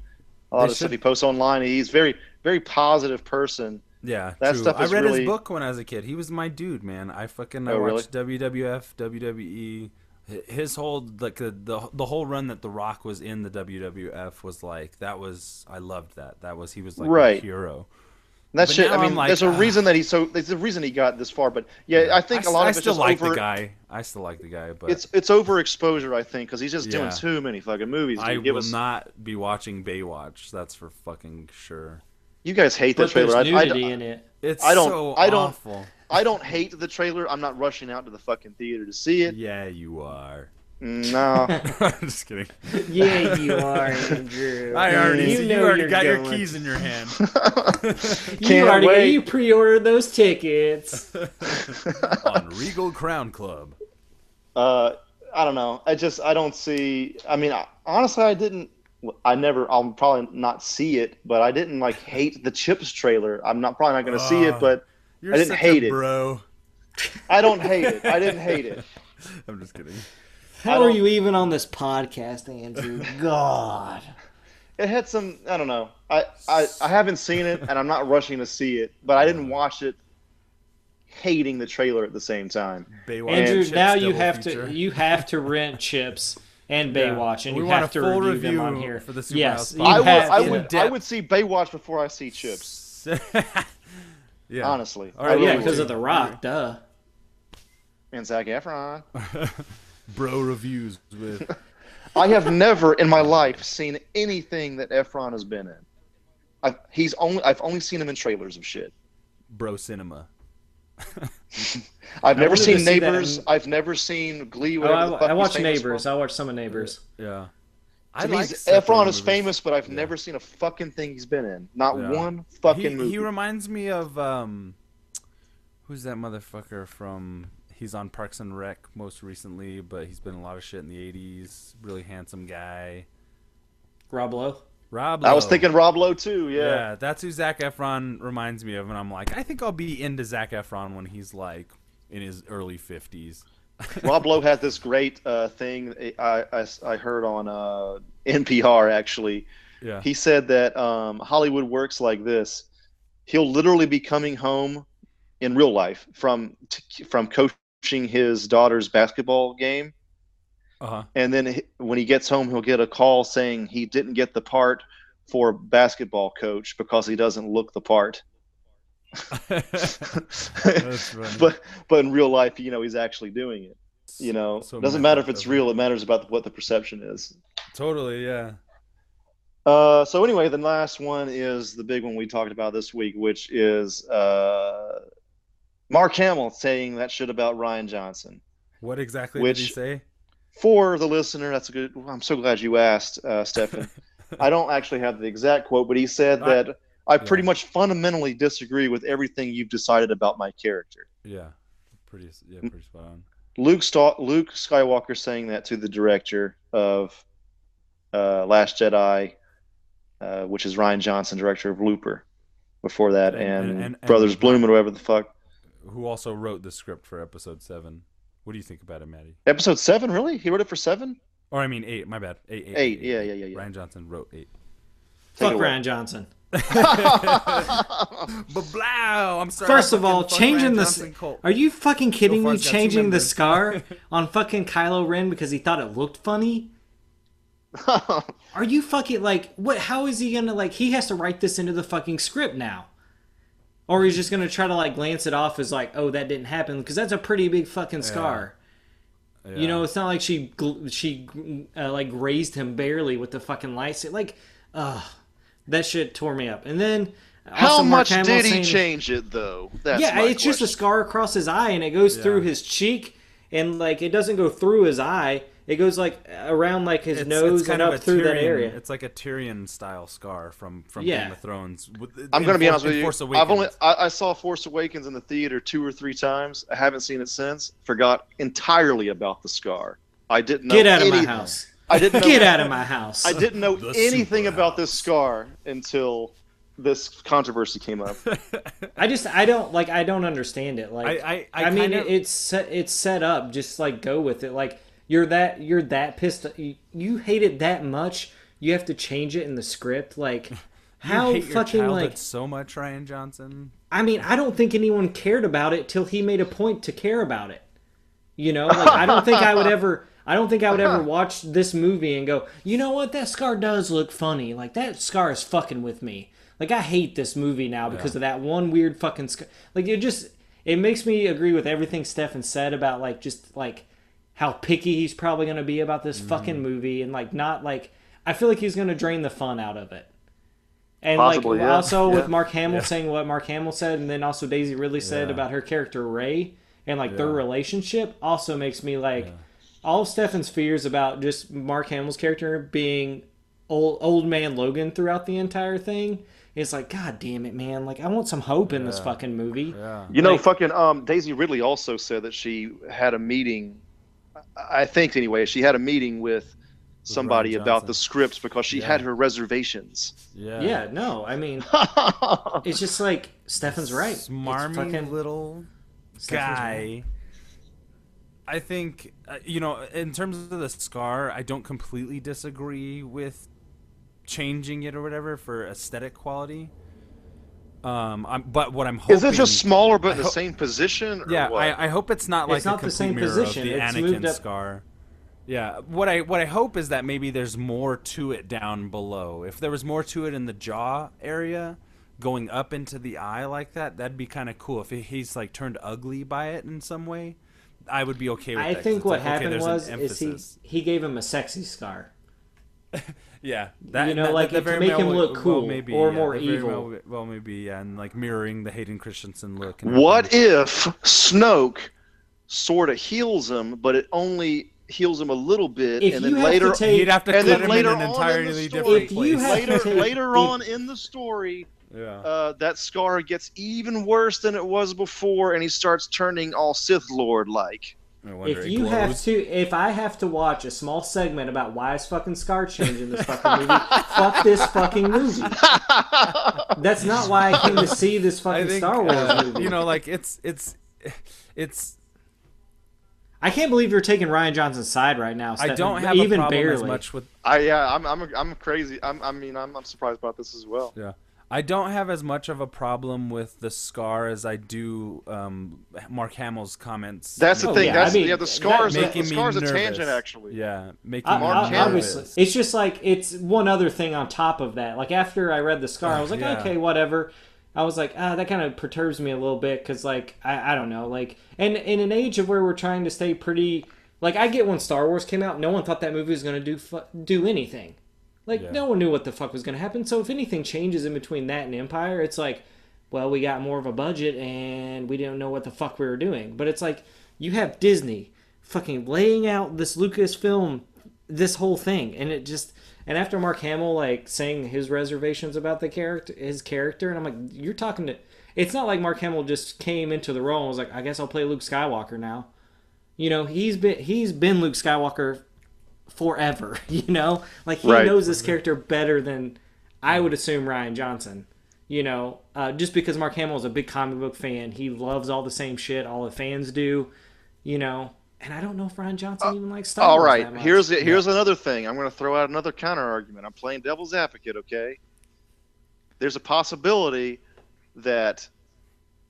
a lot They of stuff he posts online, he's very very positive person. Yeah, That true. stuff I read really- his book when I was a kid. He was my dude, man. I fucking I Oh, really? watched WWF, WWE. His whole like the, the the whole run that The Rock was in the WWF was like that was I loved that. That was he was like Right. my hero. And that But shit. I mean, like, there's a ah. reason that he's so. There's a reason he got this far. But yeah, I think I, a lot I of it's still just like over. the guy. I still like the guy, but It's it's overexposure, I think, because he's just doing too many fucking movies. I. Give will us, not be watching Baywatch. That's for fucking sure. You guys hate that But there's trailer. I, I, nudity in it. It's I don't- so I don't- awful. I don't hate the trailer. I'm not rushing out to the fucking theater to see it. Yeah, you are. No. <laughs> I'm just kidding. Yeah, you are, Andrew. <laughs> I already You know you already you're got your keys in your hand. <laughs> You Can't already wait. you pre-ordered those tickets. on Regal Crown Club. uh, I don't know. I just I don't see. I mean, I, honestly, I didn't. I never. I'll probably not see it, but I didn't like hate the Chips trailer. I'm not probably not going to see Ah. it, but I didn't hate it. bro. I don't hate it. I didn't hate it. I'm just kidding. How are you even on this podcast, Andrew? <laughs> God. It had some. I don't know. I, I I haven't seen it, and I'm not rushing to see it, but I didn't watch it hating the trailer at the same time. Baywatch Andrew, Chips now you have feature. to you have to rent <laughs> chips and Yeah. Baywatch, and We you want have a to full review, them on here. for the Super yes, House I would, I to. would, I would see Baywatch before I see Chips. <laughs> yeah. Honestly, All right, yeah, because of The Rock, duh. and Zac Efron. Bro reviews with <laughs> I have never in my life seen anything that Efron has been in. I've, he's only I've only seen him in trailers of shit. Bro Cinema. <laughs> I've never wanted to seen see Neighbors. in- I've never seen Glee. Oh, Whatever the I, fuck I he's watched famous Neighbors. for. I watched some of Neighbors. Yeah. I me, like he's- separate Efron is famous, but I've Yeah. never seen a fucking thing he's been in. Not Yeah. one fucking he, movie. he reminds me of um who's that motherfucker from he's on Parks and Rec most recently, but he's been in a lot of shit in the eighties. Really handsome guy. Rob Lowe. Rob Lowe. I was thinking Rob Lowe too. yeah. Yeah. that's who Zac Efron reminds me of, and I'm like, I think I'll be into Zac Efron when he's like in his early fifties. <laughs> Rob Lowe has this great uh, thing I, I, I heard on uh, NPR actually. Yeah. He said that um, Hollywood works like this. He'll literally be coming home in real life from t- from coaching his daughter's basketball game, Uh huh. and then when he gets home, he'll get a call saying he didn't get the part for basketball coach because he doesn't look the part. <laughs> But but in real life, you know, he's actually doing it. You know, So doesn't messed matter if it's real. It matters about what the perception is. Totally, yeah. Uh, so anyway, the last one is the big one we talked about this week, which is uh, Mark Hamill saying that shit about Rian Johnson. What exactly did he say? For the listener, that's a good. I'm so glad you asked, uh, Stefan. <laughs> I don't actually have the exact quote, but he said that I pretty yeah. much fundamentally disagree with everything you've decided about my character. Yeah. Pretty yeah, pretty spot on. Luke Luke Skywalker saying that to the director of uh, Last Jedi, uh, which is Rian Johnson, director of Looper. Before that, And- and, and- and- Brothers Bloom or whatever the fuck. Who also wrote the script for episode seven. What do you think about it, Maddie? Episode seven, really? He wrote it for seven? Or I mean eight, my bad. Eight, eight, Eight, yeah, yeah, yeah, yeah. Rian Johnson wrote eight. Take Fuck. Rian Johnson. <laughs> <laughs> But blow! I'm sorry. First of all, changing the are you fucking kidding So me? it's got two Changing the scar <laughs> on fucking Kylo Ren because he thought it looked funny. Are you fucking like what? How is he gonna like? He has to write this into the fucking script now, or he's just gonna try to like glance it off as like, oh, that didn't happen because that's a pretty big fucking scar. Yeah. You know, it's not like she gl- she uh, like grazed him barely with the fucking lights. Like, ugh, that shit tore me up. And then How much Hamill did he saying- change it though? That's yeah, my it's just a scar across his eye, and it goes through his cheek, and like it doesn't go through his eye. It goes like around like his It's- nose it's kind and of up a through that area. It's like a Tyrion style scar from from Yeah. Game of Thrones. I'm going to be honest with you. Force I've only I, I saw Force Awakens in the theater two or three times. I haven't seen it since. Forgot entirely about the scar. I didn't know Get out of my house. I didn't know, Get out of my house. I didn't know anything super about this scar until this controversy came up. <laughs> I just I don't like I don't understand it. Like I- I- I I mean kind of- it's set it's set up just like go with it. Like you're that you're that pissed you, you hate it that much. You have to change it in the script. Like <laughs> how fucking like so much, Rian Johnson. I mean I don't think anyone cared about it till he made a point to care about it. You know, like I don't think I would ever <laughs> I don't think I would ever watch this movie and go, you know what, that scar does look funny. Like that scar is fucking with me. Like I hate this movie now because of that one weird fucking scar. Like it just it makes me agree with everything Stefan said about like just like how picky he's probably gonna be about this fucking movie and like not like I feel like he's gonna drain the fun out of it. And Possibly, like yeah. also <laughs> Yeah. with Mark Hamill saying what Mark Hamill said, and then also Daisy Ridley said Yeah. about her character Rey and like their relationship also makes me like all of Stefan's fears about just Mark Hamill's character being old old man Logan throughout the entire thing. It's like, God damn it, man! Like I want some hope in this fucking movie. Yeah. You know, fucking um, Daisy Ridley also said that she had a meeting. I I think anyway, she had a meeting with somebody about the scripts because she Yeah. had her reservations. Yeah. Yeah, no, I mean, <laughs> it's just like Stefan's right. It's Smarmy fucking- little Stefan's guy. I think uh, you know, in terms of the scar, I don't completely disagree with changing it or whatever for aesthetic quality. Um, I'm, but what I'm hoping Is it just smaller but in the ho- same position? Or Yeah, what? I, I hope it's not like It's a not the same mirror position. of the It's Anakin up- scar. Yeah, what I what I hope is that maybe there's more to it down below. If there was more to it in the jaw area, going up into the eye like that, that'd be kind of cool. If he's like turned ugly by it in some way, I would be okay with that. I think what like, happened there's an was is he he gave him a sexy scar. <laughs> yeah, that, you know, that- like, that to very make well- him look well, cool maybe, or yeah, more evil. Well, well, maybe yeah, and like mirroring the Hayden Christensen look. What if Snoke sort of heals him, but it only heals him a little bit, If and then later, to take, He'd have to and cut then him later in an on in the entirely story- different If you place. have- later to- later if- on in the story, yeah. uh, that scar gets even worse than it was before, and he starts turning all Sith Lord like. I wonder if it you have to, if I have to watch a small segment about why is fucking Scar changing this fucking movie, fuck this fucking movie. <laughs> That's not why I came to see this fucking think Star Wars uh, movie. you know, like it's it's it's. I can't believe you're taking Rian Johnson's side right now. I don't have even a problem barely. as much with I yeah, I'm I'm I'm crazy. I'm, I mean, I'm I'm surprised about this as well. yeah. I don't have as much of a problem with the scar as I do um, Mark Hamill's comments. That's the Oh, thing. yeah, That's I mean, yeah. The scars. that- The, making me scars a tangent actually. Yeah, making I- Mark I- Hamill. nervous. obviously, it's just like it's one other thing on top of that. Like after I read the scar, I was like, <laughs> Yeah. okay, whatever. I was like, ah, that kind of perturbs me a little bit because, like, I, I don't know, like, and in an age of where we're trying to stay pretty, like, I get when Star Wars came out, no one thought that movie was gonna do do anything. Like, Yeah. no one knew what the fuck was gonna happen. So if anything changes in between that and Empire, it's like, well, we got more of a budget and we didn't know what the fuck we were doing. But it's like you have Disney fucking laying out this Lucasfilm this whole thing and it just and after Mark Hamill like saying his reservations about the character his character and I'm like you're talking to it's not like Mark Hamill just came into the role and was like I guess I'll play Luke Skywalker now. You know, he's been he's been Luke Skywalker forever, <laughs> you know? Like he Right. knows this character better than I would assume Rian Johnson. You know, uh, just because Mark Hamill is a big comic book fan, he loves all the same shit all the fans do. You know, and I don't know if Rian Johnson even likes Star Wars right. that much. Here's the, here's another thing. I'm going to throw out another counter argument. I'm playing devil's advocate. Okay. There's a possibility that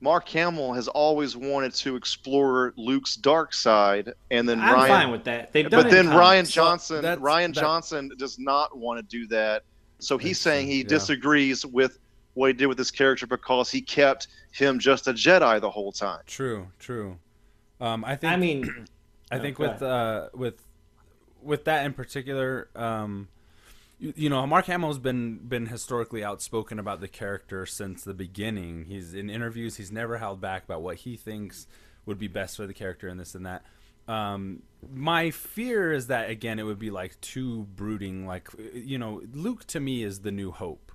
Mark Hamill has always wanted to explore Luke's dark side, and then I'm Rian. fine with that. They've done but it in then Rian comics. Johnson, that's- Rian that- Johnson does not want to do that. So he's saying he yeah. disagrees with what he did with this character because he kept him just a Jedi the whole time. True, true. Um, I think I mean, <clears throat> I think go with uh, with with that in particular, um, you, you know, Mark Hamill's been been historically outspoken about the character since the beginning. He's in interviews, he's never held back about what he thinks would be best for the character and this and that. Um, my fear is that again it would be like too brooding. Like you know, Luke to me is the new hope.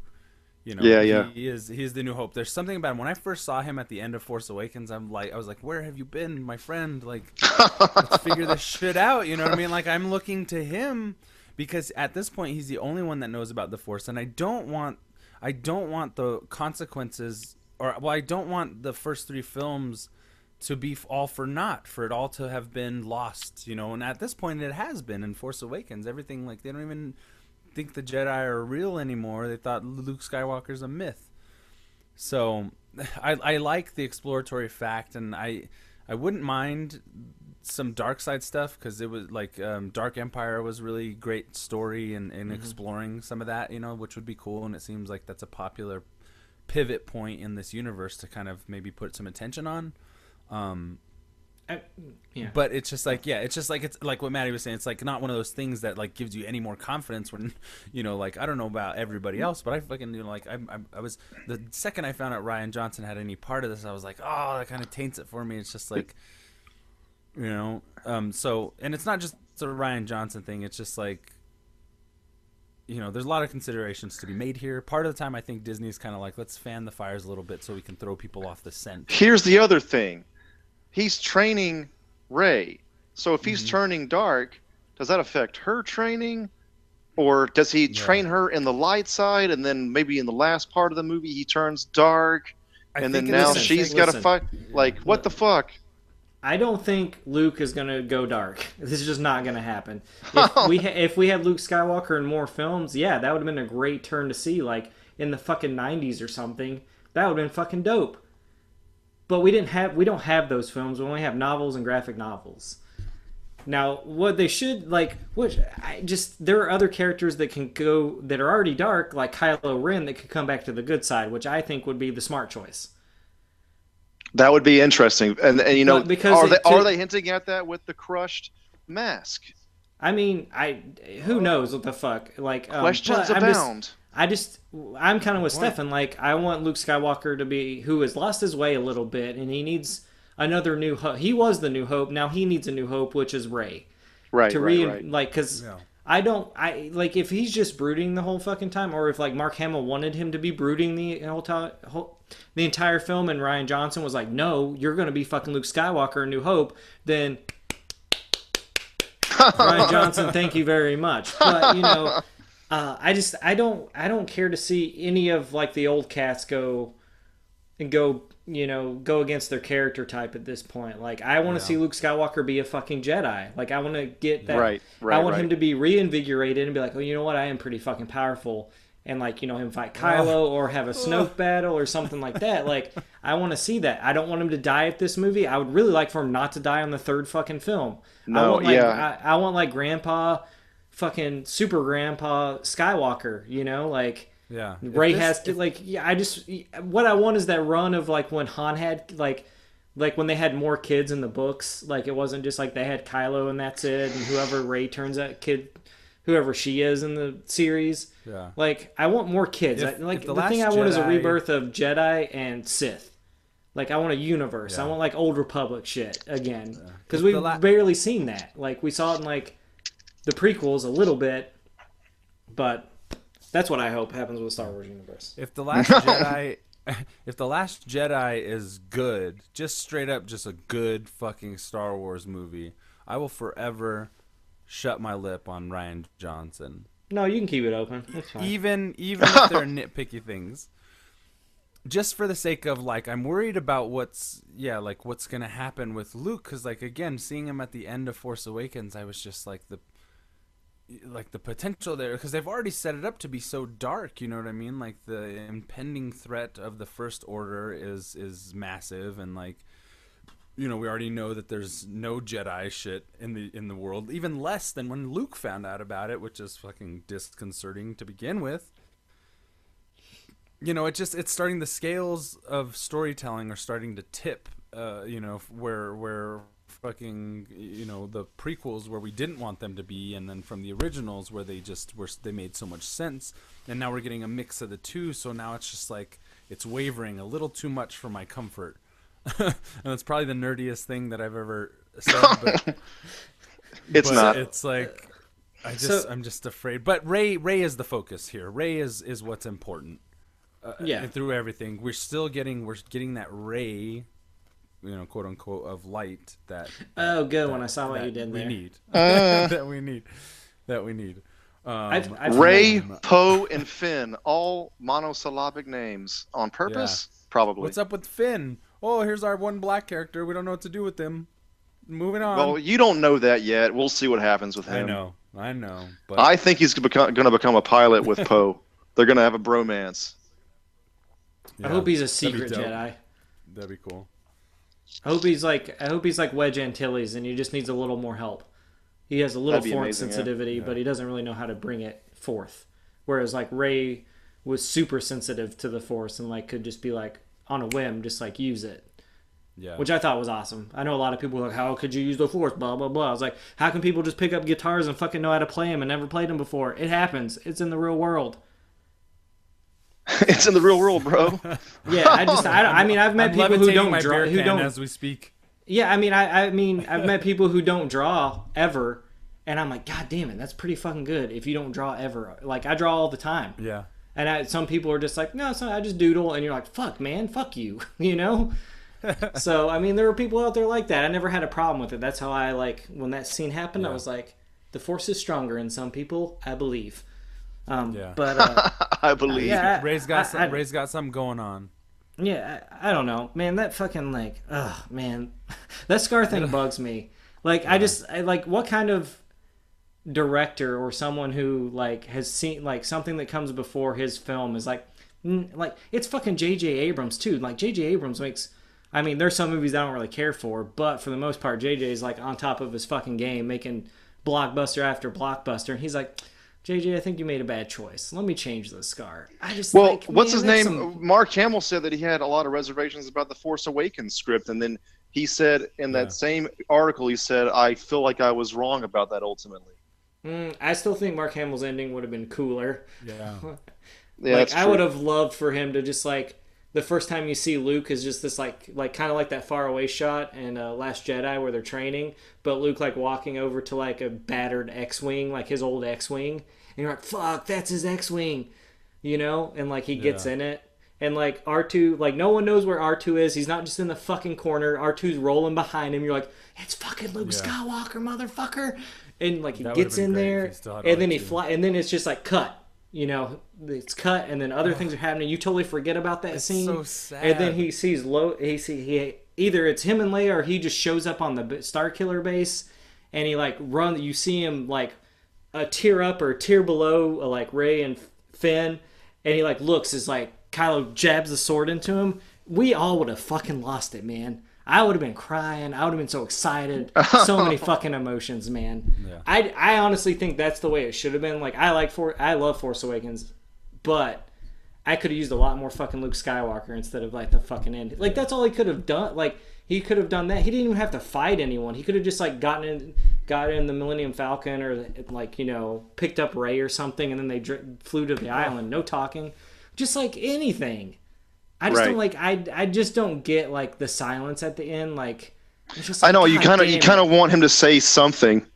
You know, Yeah, yeah. He is he is the new hope. There's something about him. When I first saw him at the end of Force Awakens, I'm like, I was like, where have you been, my friend? Like, let's figure this <laughs> shit out. You know what I mean? Like, I'm looking to him because at this point he's the only one that knows about the Force, and I don't want, I don't want the consequences, or well, I don't want the first three films to be all for naught, for it all to have been lost. You know, and at this point it has been in Force Awakens. Everything like they don't even think the Jedi are real anymore. They thought Luke Skywalker's a myth. So <laughs> I, I like the exploratory fact, and I I wouldn't mind some dark side stuff because it was like um, Dark Empire was really great story and, and exploring some of that, you know, which would be cool. And it seems like that's a popular pivot point in this universe to kind of maybe put some attention on. Um, I, yeah. but it's just like yeah it's just like it's like what maddie was saying it's like not one of those things that like gives you any more confidence when <laughs> you know like i don't know about everybody else but i fucking you know like i, I, I was the second i found out rian johnson had any part of this i was like oh that kind of taints it for me it's just like you know um so and it's not just the rian johnson thing it's just like you know there's a lot of considerations to be made here part of the time i think disney's kind of like let's fan the fires a little bit so we can throw people off the scent Here's the other thing. He's training Rey. So if Mm-hmm. he's turning dark, does that affect her training? Or does he train her in the light side and then maybe in the last part of the movie he turns dark I and then now is- she's got to fight? Like, what the fuck? I don't think Luke is gonna go dark. <laughs> This is just not gonna happen. If <laughs> oh. we ha- if we had Luke Skywalker in more films, yeah, that would have been a great turn to see, like in the fucking '90s or something. That would have been fucking dope. But we didn't have we don't have those films. We only have novels and graphic novels. Now, what they should like, which I just there are other characters that can go that are already dark, like Kylo Ren, that could come back to the good side, which I think would be the smart choice. That would be interesting. And, and you know, But because are it they could- are they hinting at that with the crushed mask? I mean, I who knows what the fuck? Like um, Questions but I'm just- abound. I just I'm kind of with Stefan. Like I want Luke Skywalker to be who has lost his way a little bit, and he needs another new hope. He was the new hope. Now he needs a new hope, which is Rey. right, To right, re right. like because Yeah. I don't I like if he's just brooding the whole fucking time, or if like Mark Hamill wanted him to be brooding the whole time. Whole, the entire film, and Rian Johnson was like, "No, you're gonna be fucking Luke Skywalker in New Hope." Then <laughs> Rian Johnson, thank you very much. But you know, <laughs> uh, I just I don't I don't care to see any of like the old cats go and go you know go against their character type at this point. Like I want to see Luke Skywalker be a fucking Jedi. Like I want to get that. Right, I right, want him to be reinvigorated and be like, oh, you know what? I am pretty fucking powerful. And like you know him oh. fight Kylo or have a Snoke <laughs> battle or something like that. Like I want to see that. I don't want him to die at this movie. I would really like for him not to die on the third fucking film. I No, want like yeah. I, I want like Grandpa, fucking Super Grandpa Skywalker. You know, like yeah Rey this- has to like. Yeah, I just what I want is that run of like when Han had like. Like when they had more kids in the books, like it wasn't just like they had Kylo and that's it, and whoever Rey turns out kid, whoever she is in the series. yeah Like I want more kids. If- I, like the, The thing I Last want is a rebirth of Jedi and Sith. Like I want a universe. I want like old Republic shit again because If we've la- barely seen that. Like we saw it in like the prequels a little bit, but that's what I hope happens with the Star Wars universe. If the last <laughs> Jedi, <laughs> if the last Jedi is good, just straight up, just a good fucking Star Wars movie, I will forever shut my lip on Rian Johnson. No, you can keep it open. That's fine. Even even <laughs> if they're nitpicky things, just for the sake of like, I'm worried about what's yeah, like what's gonna happen with Luke, because like again, seeing him at the end of Force Awakens, I was just like the like the potential there because they've already set it up to be so dark you know what i mean like the impending threat of the first order is is massive and like you know we already know that there's no jedi shit in the in the world even less than when luke found out about it which is fucking disconcerting to begin with. You know it just it's starting the scales of storytelling are starting to tip uh you know where where fucking you know the prequels where we didn't want them to be and then from the originals where they just were they made so much sense. And now we're getting a mix of the two so now it's just like it's wavering a little too much for my comfort <laughs> and that's probably the nerdiest thing that I've ever said. But, <laughs> It's but not. It's like I just So- I'm just afraid. But Rey Rey is the focus here. Rey is is what's important. Uh, Yeah. and through everything, we're still getting we're getting that ray, you know, quote unquote, of light that Oh, good one. I saw what you did we there. need <laughs> that we need that we need. Um, I've, I've Rey, Um, Poe, and Finn, all monosyllabic names on purpose? Probably. what's up with Finn? Oh, here's our one black character. We don't know what to do with him. Moving on. Well, you don't know that yet. We'll see what happens with him. I know, I know, but I think he's going to become a pilot with <laughs> Poe. They're going to have a bromance. I hope he's a that'd secret. Jedi. That'd be cool. I hope he's like I hope he's like Wedge Antilles and he just needs a little more help. He has a little force amazing, yeah. sensitivity, but he doesn't really know how to bring it forth. Whereas like Rey was super sensitive to the force and like could just be like on a whim just like use it. Yeah. Which I thought was awesome. I know a lot of people are like, how could you use the force? Blah blah blah. I was like, how can people just pick up guitars and fucking know how to play them and never played them before? It happens. It's in the real world. <laughs> it's in the real world, bro. <laughs> Yeah, I just I, I mean I've met I'm people who don't draw who don't as we speak. Yeah, I mean, I, I mean, <laughs> I've met people who don't draw ever, and I'm like, God damn it, that's pretty fucking good. If you don't draw ever, like I draw all the time, Yeah. And I, some people are just like, no, it's not, I just doodle, and you're like, fuck, man, fuck you, <laughs> you know. <laughs> so I mean, there are people out there like that. I never had a problem with it. That's how I like when that scene happened. I was like, the force is stronger in some people, I believe. Um, Yeah. But uh, <laughs> I believe. yeah, I- Rey's got I- some, I- Rey's got something going on. Yeah, I, I don't know, man. That fucking like, ugh, man, that scar thing bugs me. Like, I just, I like, what kind of director or someone who like has seen like something that comes before his film is like, mm, like it's fucking J.J. Abrams too. Like J.J. Abrams makes. I mean, there's some movies I don't really care for, but for the most part, J.J. is like on top of his fucking game, making blockbuster after blockbuster, and he's like. JJ, I think you made a bad choice. Let me change the scar. I just Well, like, what's man, his name? some- Mark Hamill said that he had a lot of reservations about the Force Awakens script, and then he said in that Yeah. same article, he said, "I feel like I was wrong about that ultimately." Mm, I still think Mark Hamill's ending would have been cooler. Yeah. <laughs> Yeah, like I would have loved for him to just like the first time you see Luke is just this like like kind of like that far away shot in uh, Last Jedi where they're training, but Luke like walking over to like a battered X-wing, like his old X-wing, and you're like, "Fuck, that's his X-wing," you know, and like he gets Yeah. in it. And like R2, like no one knows where R2 is. He's not just in the fucking corner. R2's rolling behind him. You're like, it's fucking Luke Yeah. Skywalker, motherfucker. And like he That gets in there, he still had and then he fly, and then it's just like cut. You know, it's cut, and then other things are happening. You totally forget about that scene. so sad. And then he sees low. He see he either it's him and Leia, or he just shows up on the Star Killer base, and he like run. You see him like a tier up or a tier below, uh, like Rey and Finn, and he like looks is like Kylo jabs the sword into him. We all would have fucking lost it, man. I would have been crying. I would have been so excited. So many <laughs> fucking emotions, man. Yeah. I, I honestly think that's the way it should have been. Like I like for I love Force Awakens, but I could have used a lot more fucking Luke Skywalker instead of like the fucking end. Like that's all he could have done. Like he could have done that. He didn't even have to fight anyone. He could have just like gotten in, got in the Millennium Falcon or like you know picked up Rey or something, and then they dr- flew to the island. No talking, just like anything. I just Right. don't like. I I just don't get like the silence at the end. Like it's just. I like, know you kind of you kind of want him to say something.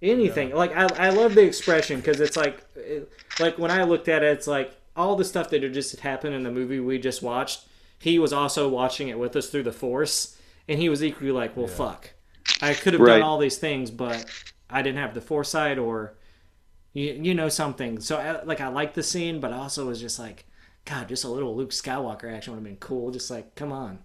anything like I, I love the expression because it's like it, like when i looked at it it's like all the stuff that had just happened in the movie we just watched he was also watching it with us through the force and he was equally like well fuck i could have Right. done all these things but i didn't have the foresight or you, you know something so I, like i like the scene but I also was just like god just a little luke skywalker action would have been cool just like come on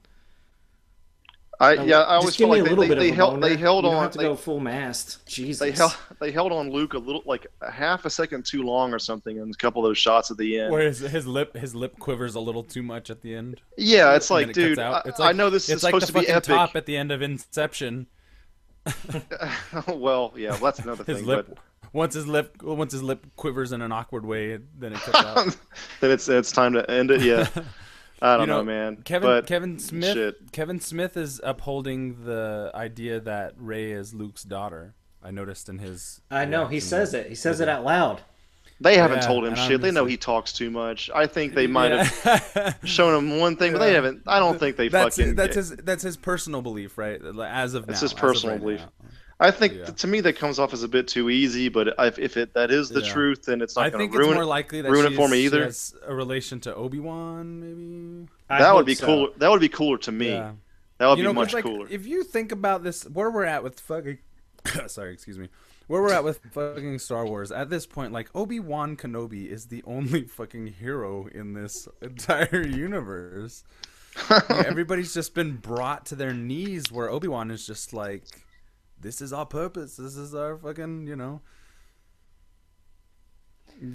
I yeah, I always just feel like a little they, bit they, of held they held you don't on have to they, go full mast jesus they held they held on Luke a little like a half a second too long or something in a couple of those shots at the end. Where his, his lip his lip quivers a little too much at the end. yeah, it's like, it dude, out. I, It's I know this is like supposed the to be fucking epic. top at the end of Inception. <laughs> well, yeah, well, that's another His thing. lip once his lip once his lip quivers in an awkward way, then it cuts out. <laughs> Then it's it's time to end it. Yeah, <laughs> I don't You know, know, man. Kevin but Kevin Smith shit. Kevin Smith is upholding the idea that Rey is Luke's daughter. I noticed in his i know he says to- it he says it out loud They haven't Yeah, told him shit. They know he talks too much. I think they might have have shown him one thing, but they haven't. I don't think they that's fucking. that's his that's his personal belief, right? As of That's now, his personal right belief. now. I think Yeah. to me that comes off as a bit too easy. But if, if it that is the Yeah. truth, then it's not I going think to it's ruin more it. likely that ruin it for she's- me she either. has a relation to Obi Wan, maybe. I that would be so. cool. That would be cooler to me. Yeah. That would you be know, 'cause, much like, cooler. If you think about this, where we're at with fucking, <coughs> sorry, excuse me, where we're at with fucking Star Wars at this point, like Obi Wan Kenobi is the only fucking hero in this entire <laughs> universe. <laughs> Like, everybody's just been brought to their knees, where Obi Wan is just like, "This is our purpose. This is our fucking," you know.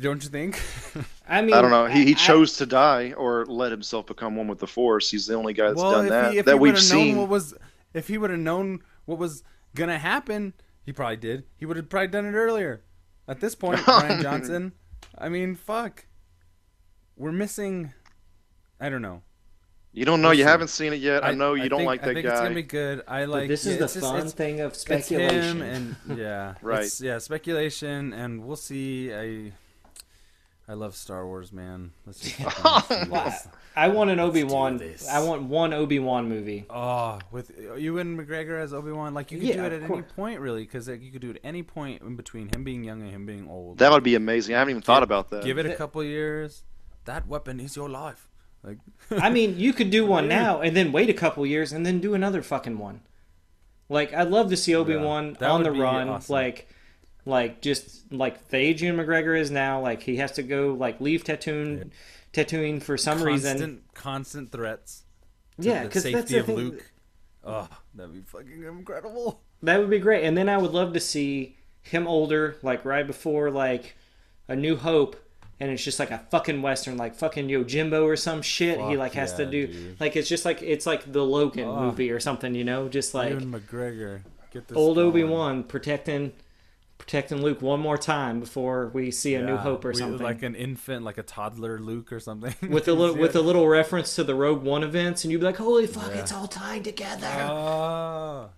Don't you think? <laughs> I mean, I don't know. He, he I- chose to die or let himself become one with the Force. He's the only guy that's done if that he, if that he we've would've seen. known what was, if he would have known what was gonna happen, he probably did. He would have probably done it earlier. At this point, <laughs> Rian Johnson. I mean, fuck. We're missing. I don't know. You don't know. You haven't seen it yet. I, know you don't think- like that guy. I that think It's gonna be good. I but like. this yeah, is the it's just- fun it's- thing of it's speculation. him and yeah, <laughs> Right. It's, yeah, speculation, and we'll see. I, I love Star Wars, man. Let's just fucking <laughs> this. I want an Obi Wan. I want one Obi Wan movie. Oh, with Ewan McGregor as Obi Wan, like you could Yeah, do it at any course. point, really, because like, you could do it at any point in between him being young and him being old. that would be amazing. I haven't even thought about that. Give it a couple years. That weapon is your life. Like, I mean, you could do <laughs> one now and then wait a couple years and then do another fucking one. Like, I'd love to see Obi Wan that on the run, awesome. like, like just like Ewan McGregor is now. Like, he has to go like leave Tatooine, Tatooine for some constant, reason. constant threats. to Yeah, the because safety that's the of thing. Luke. Oh, that'd be fucking incredible. That would be great. And then I would love to see him older, like right before like A New Hope, and it's just like a fucking western, like fucking Yojimbo or some shit. he like has to do dude. like it's just like it's like the Logan Oh. movie or something, you know, just like Ewan McGregor, get this old. Obi Wan protecting protecting Luke one more time before we see A New Hope or we- something. like an infant, like a toddler Luke or something. with a <laughs> little with a little reference to the Rogue One events, and you'd be like, "Holy fuck, Yeah. it's all tied together." Oh.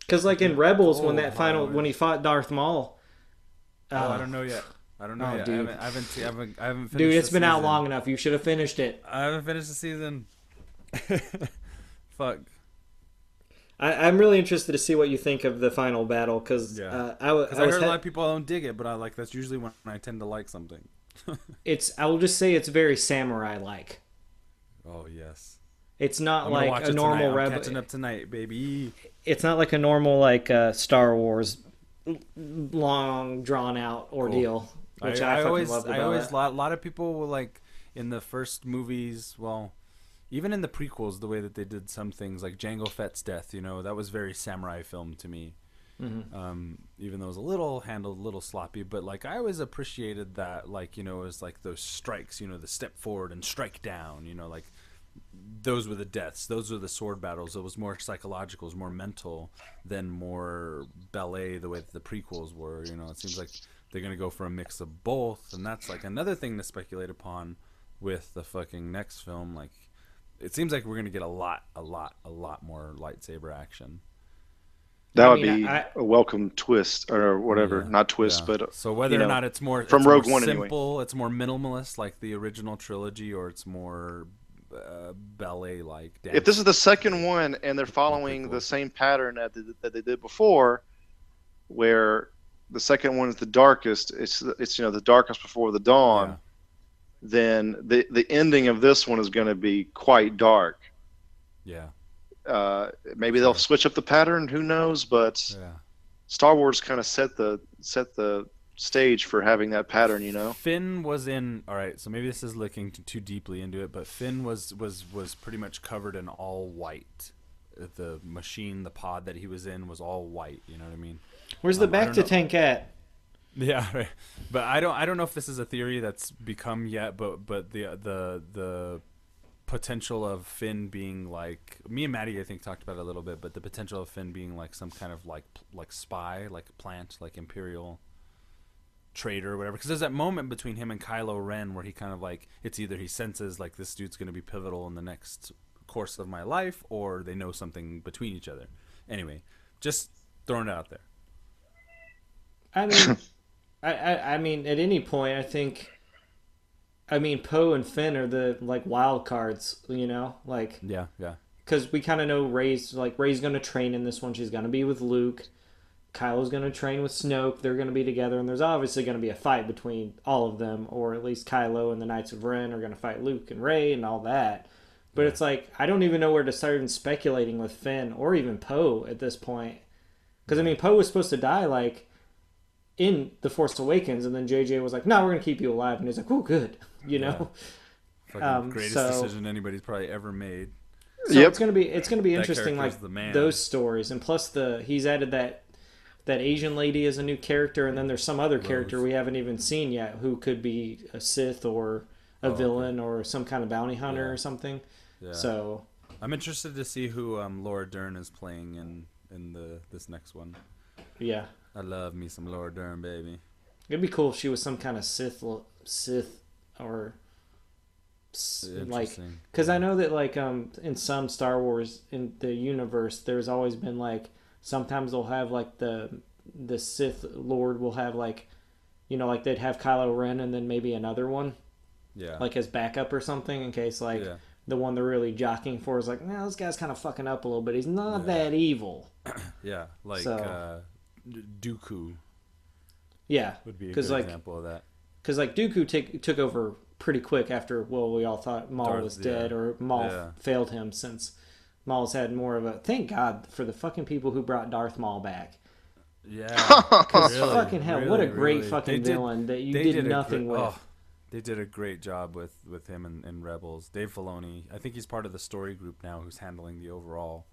Because like in Rebels, when Oh, that final lord. when he fought Darth Maul, Oh, uh, I don't know yet. I don't know Oh, dude. I haven't, I haven't, I haven't, I haven't finished dude, it's been out long enough. You should have finished it. I haven't finished the season. <laughs> Fuck. I, I'm really interested to see what you think of the final battle because Yeah. uh, I, I I heard a lot of people don't dig it, but I like that's usually when I tend to like something. <laughs> it's I will just say it's very samurai like. Oh yes. It's not I'm like a normal rebel. catching up tonight, baby. It's not like a normal like uh, Star Wars long drawn out ordeal. Which I, I, fucking always, loved I always, it. lot, lot of people will like in the first movies. Well, even in the prequels, the way that they did some things, like Jango Fett's death, you know, that was very samurai film to me. Mm-hmm. Um, even though it was a little handled, a little sloppy, but like I always appreciated that, like you know, it was like those strikes, you know, the step forward and strike down, you know, like those were the deaths. Those were the sword battles. It was more psychological, it was more mental than more ballet the way that the prequels were. You know, it seems like they're gonna go for a mix of both, and that's like another thing to speculate upon with the fucking next film. Like, it seems like we're gonna get a lot, a lot, a lot more lightsaber action. That I would mean, be I- a welcome twist or whatever. Yeah, Not twist, yeah. but so whether you or not it's more from it's more Rogue One anyway. simple, it's more minimalist like the original trilogy, or it's more uh, ballet like. if this is the second one and they're following cool. the same pattern that they, that they did before, where the second one is the darkest, it's it's you know the darkest before the dawn, Yeah. then the the ending of this one is going to be quite dark. yeah, Uh, maybe they'll switch up the pattern. Who knows? But yeah. Star Wars kind of set the set the stage for having that pattern. You know. Finn was in. All right, so maybe this is looking too deeply into it, but Finn was was was pretty much covered in all white. The machine, the pod that he was in, was all white. You know what I mean? Where's the Um, back to know. tank at? Yeah, <laughs> right. But I don't I don't know if this is a theory that's become yet, but but the the the potential of Finn being like me and Maddie I think talked about it a little bit, but the potential of Finn being like some kind of like like spy, like plant, like imperial traitor or whatever because there's that moment between him and Kylo Ren where he kind of like it's either he senses like this dude's going to be pivotal in the next course of my life or they know something between each other. Anyway, just throwing it out there. I mean, I, I I mean, at any point, I think. I mean, Poe and Finn are the like wild cards, you know, like Yeah, yeah. because we kind of know Rey's like Rey's gonna train in this one. She's gonna be with Luke. Kylo's gonna train with Snoke. They're gonna be together, and there's obviously gonna be a fight between all of them, or at least Kylo and the Knights of Ren are gonna fight Luke and Rey and all that. But it's like I don't even know where to start even speculating with Finn or even Poe at this point, because I mean Poe was supposed to die like in the Force Awakens, and then JJ was like, "No, we're gonna keep you alive," and he's like, "Oh, good," you know. Fucking Um, greatest so- decision anybody's probably ever made. So Yep. it's gonna be it's gonna be That interesting, like the man. those stories, and plus the he's added that that Asian lady as a new character, and then there's some other character we haven't even seen yet who could be a Sith or a okay. villain or some kind of bounty hunter Yeah. or something. Yeah. So I'm interested to see who um, Laura Dern is playing in in the this next one. yeah, I love me some Laura Dern, baby. it'd be cool if she was some kind of Sith Sith or like. Because I know that, like, um, in some Star Wars in the universe, there's always been like sometimes they'll have like the the Sith Lord will have like, you know, like they'd have Kylo Ren and then maybe another one yeah. like as backup or something in case like yeah. the one they're really jockeying for is like, nah, this guy's kind of fucking up a little bit. He's not Yeah. that evil. <clears throat> Yeah. Like So- uh, Dooku Yeah, would be a 'Cause, good like, example of that. because like Dooku take, took over pretty quick after well we all thought Maul Darth- was dead yeah. or Maul Yeah. failed him since Maul's had more of a thank God for the fucking people who brought Darth Maul back. Yeah. Because <laughs> Really, fucking hell, what a great really. fucking They did- villain that you they did, nothing great- with. oh, they did a great job with with him and, and Rebels. Dave Filoni, I think he's part of the story group now, who's handling the overall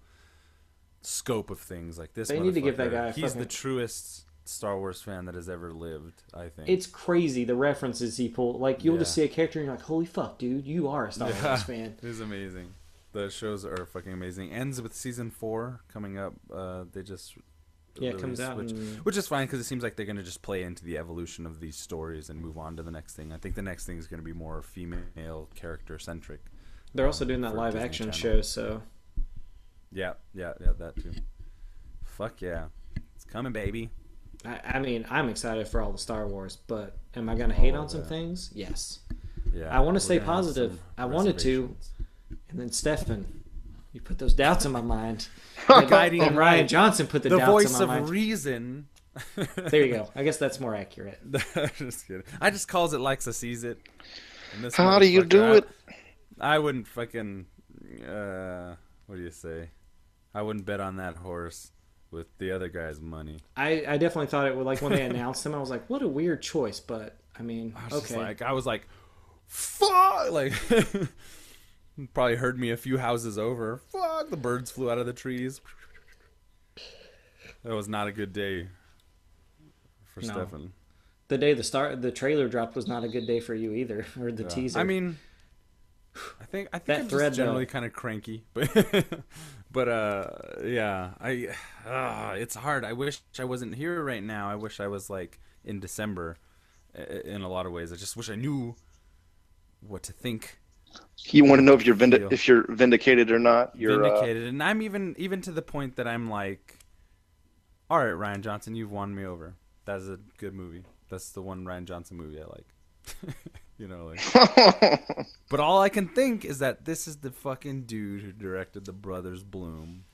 scope of things. Like this, They need to give that guy a He's fucking- the truest Star Wars fan that has ever lived. I think It's crazy the references he pulled. Like you'll just see a character and you're like, holy fuck, dude, you are a Star Yeah. Wars fan. <laughs> It is amazing. The shows are fucking amazing. Ends with season four coming up. Uh, they just Yeah, it comes out which, in- which is fine because it seems like they're gonna just play into the evolution of these stories and move on to the next thing. I think the next thing is gonna be more female character centric. They're also doing that live action Channel. show, so Yeah, yeah, yeah, that too. Fuck yeah, it's coming, baby. I, I mean, I'm excited for all the Star Wars, but am I gonna hate Oh, on some yeah. things? Yes. Yeah, I wanna stay positive. I wanted to. And then Stefan, you put those doubts in my mind. <laughs> Guiding and Rian. Johnson put the, the doubts voice in of my mind. reason. There you go. <laughs> I guess that's more accurate. <laughs> just kidding. I just calls it like I sees it. And this How do you do I- it? I wouldn't fucking. Uh, what do you say? I wouldn't bet on that horse with the other guy's money. I, I definitely thought it would like when they announced him, I was like, what a weird choice, but I mean, I was okay. like, I was like, fuck! Like, <laughs> probably heard me a few houses over. Fuck! The birds flew out of the trees. That was not a good day for No. Stefan. the day the start the trailer dropped was not a good day for you either, or the Yeah. teaser. I mean, I think I think That I'm thread, just generally though. kind of cranky, but <laughs> but uh, yeah, I uh, it's hard. I wish I wasn't here right now. I wish I was like in December. In a lot of ways, I just wish I knew what to think. You want to know if you're vindic- if you're vindicated or not. You're uh, vindicated, and I'm even even to the point that I'm like, all right, Rian Johnson, you've won me over. That's a good movie. That's the one Rian Johnson movie I like. <laughs> you know, like. <laughs> But all I can think is that this is the fucking dude who directed The Brothers Bloom.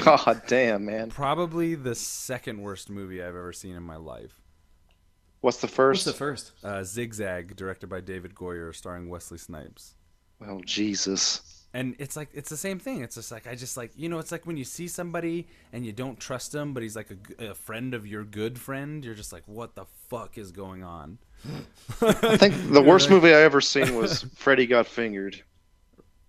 God damn, man. Probably the second worst movie I've ever seen in my life. What's the first? what's first? the first? Uh, Zigzag, directed by David Goyer, starring Wesley Snipes. oh Jesus. And it's like it's the same thing. It's just like I just like you know it's like when you see somebody and you don't trust him, but he's like a friend of your good friend. You're just like, what the fuck is going on? <laughs> I think the worst movie I ever seen was <laughs> Freddy Got Fingered.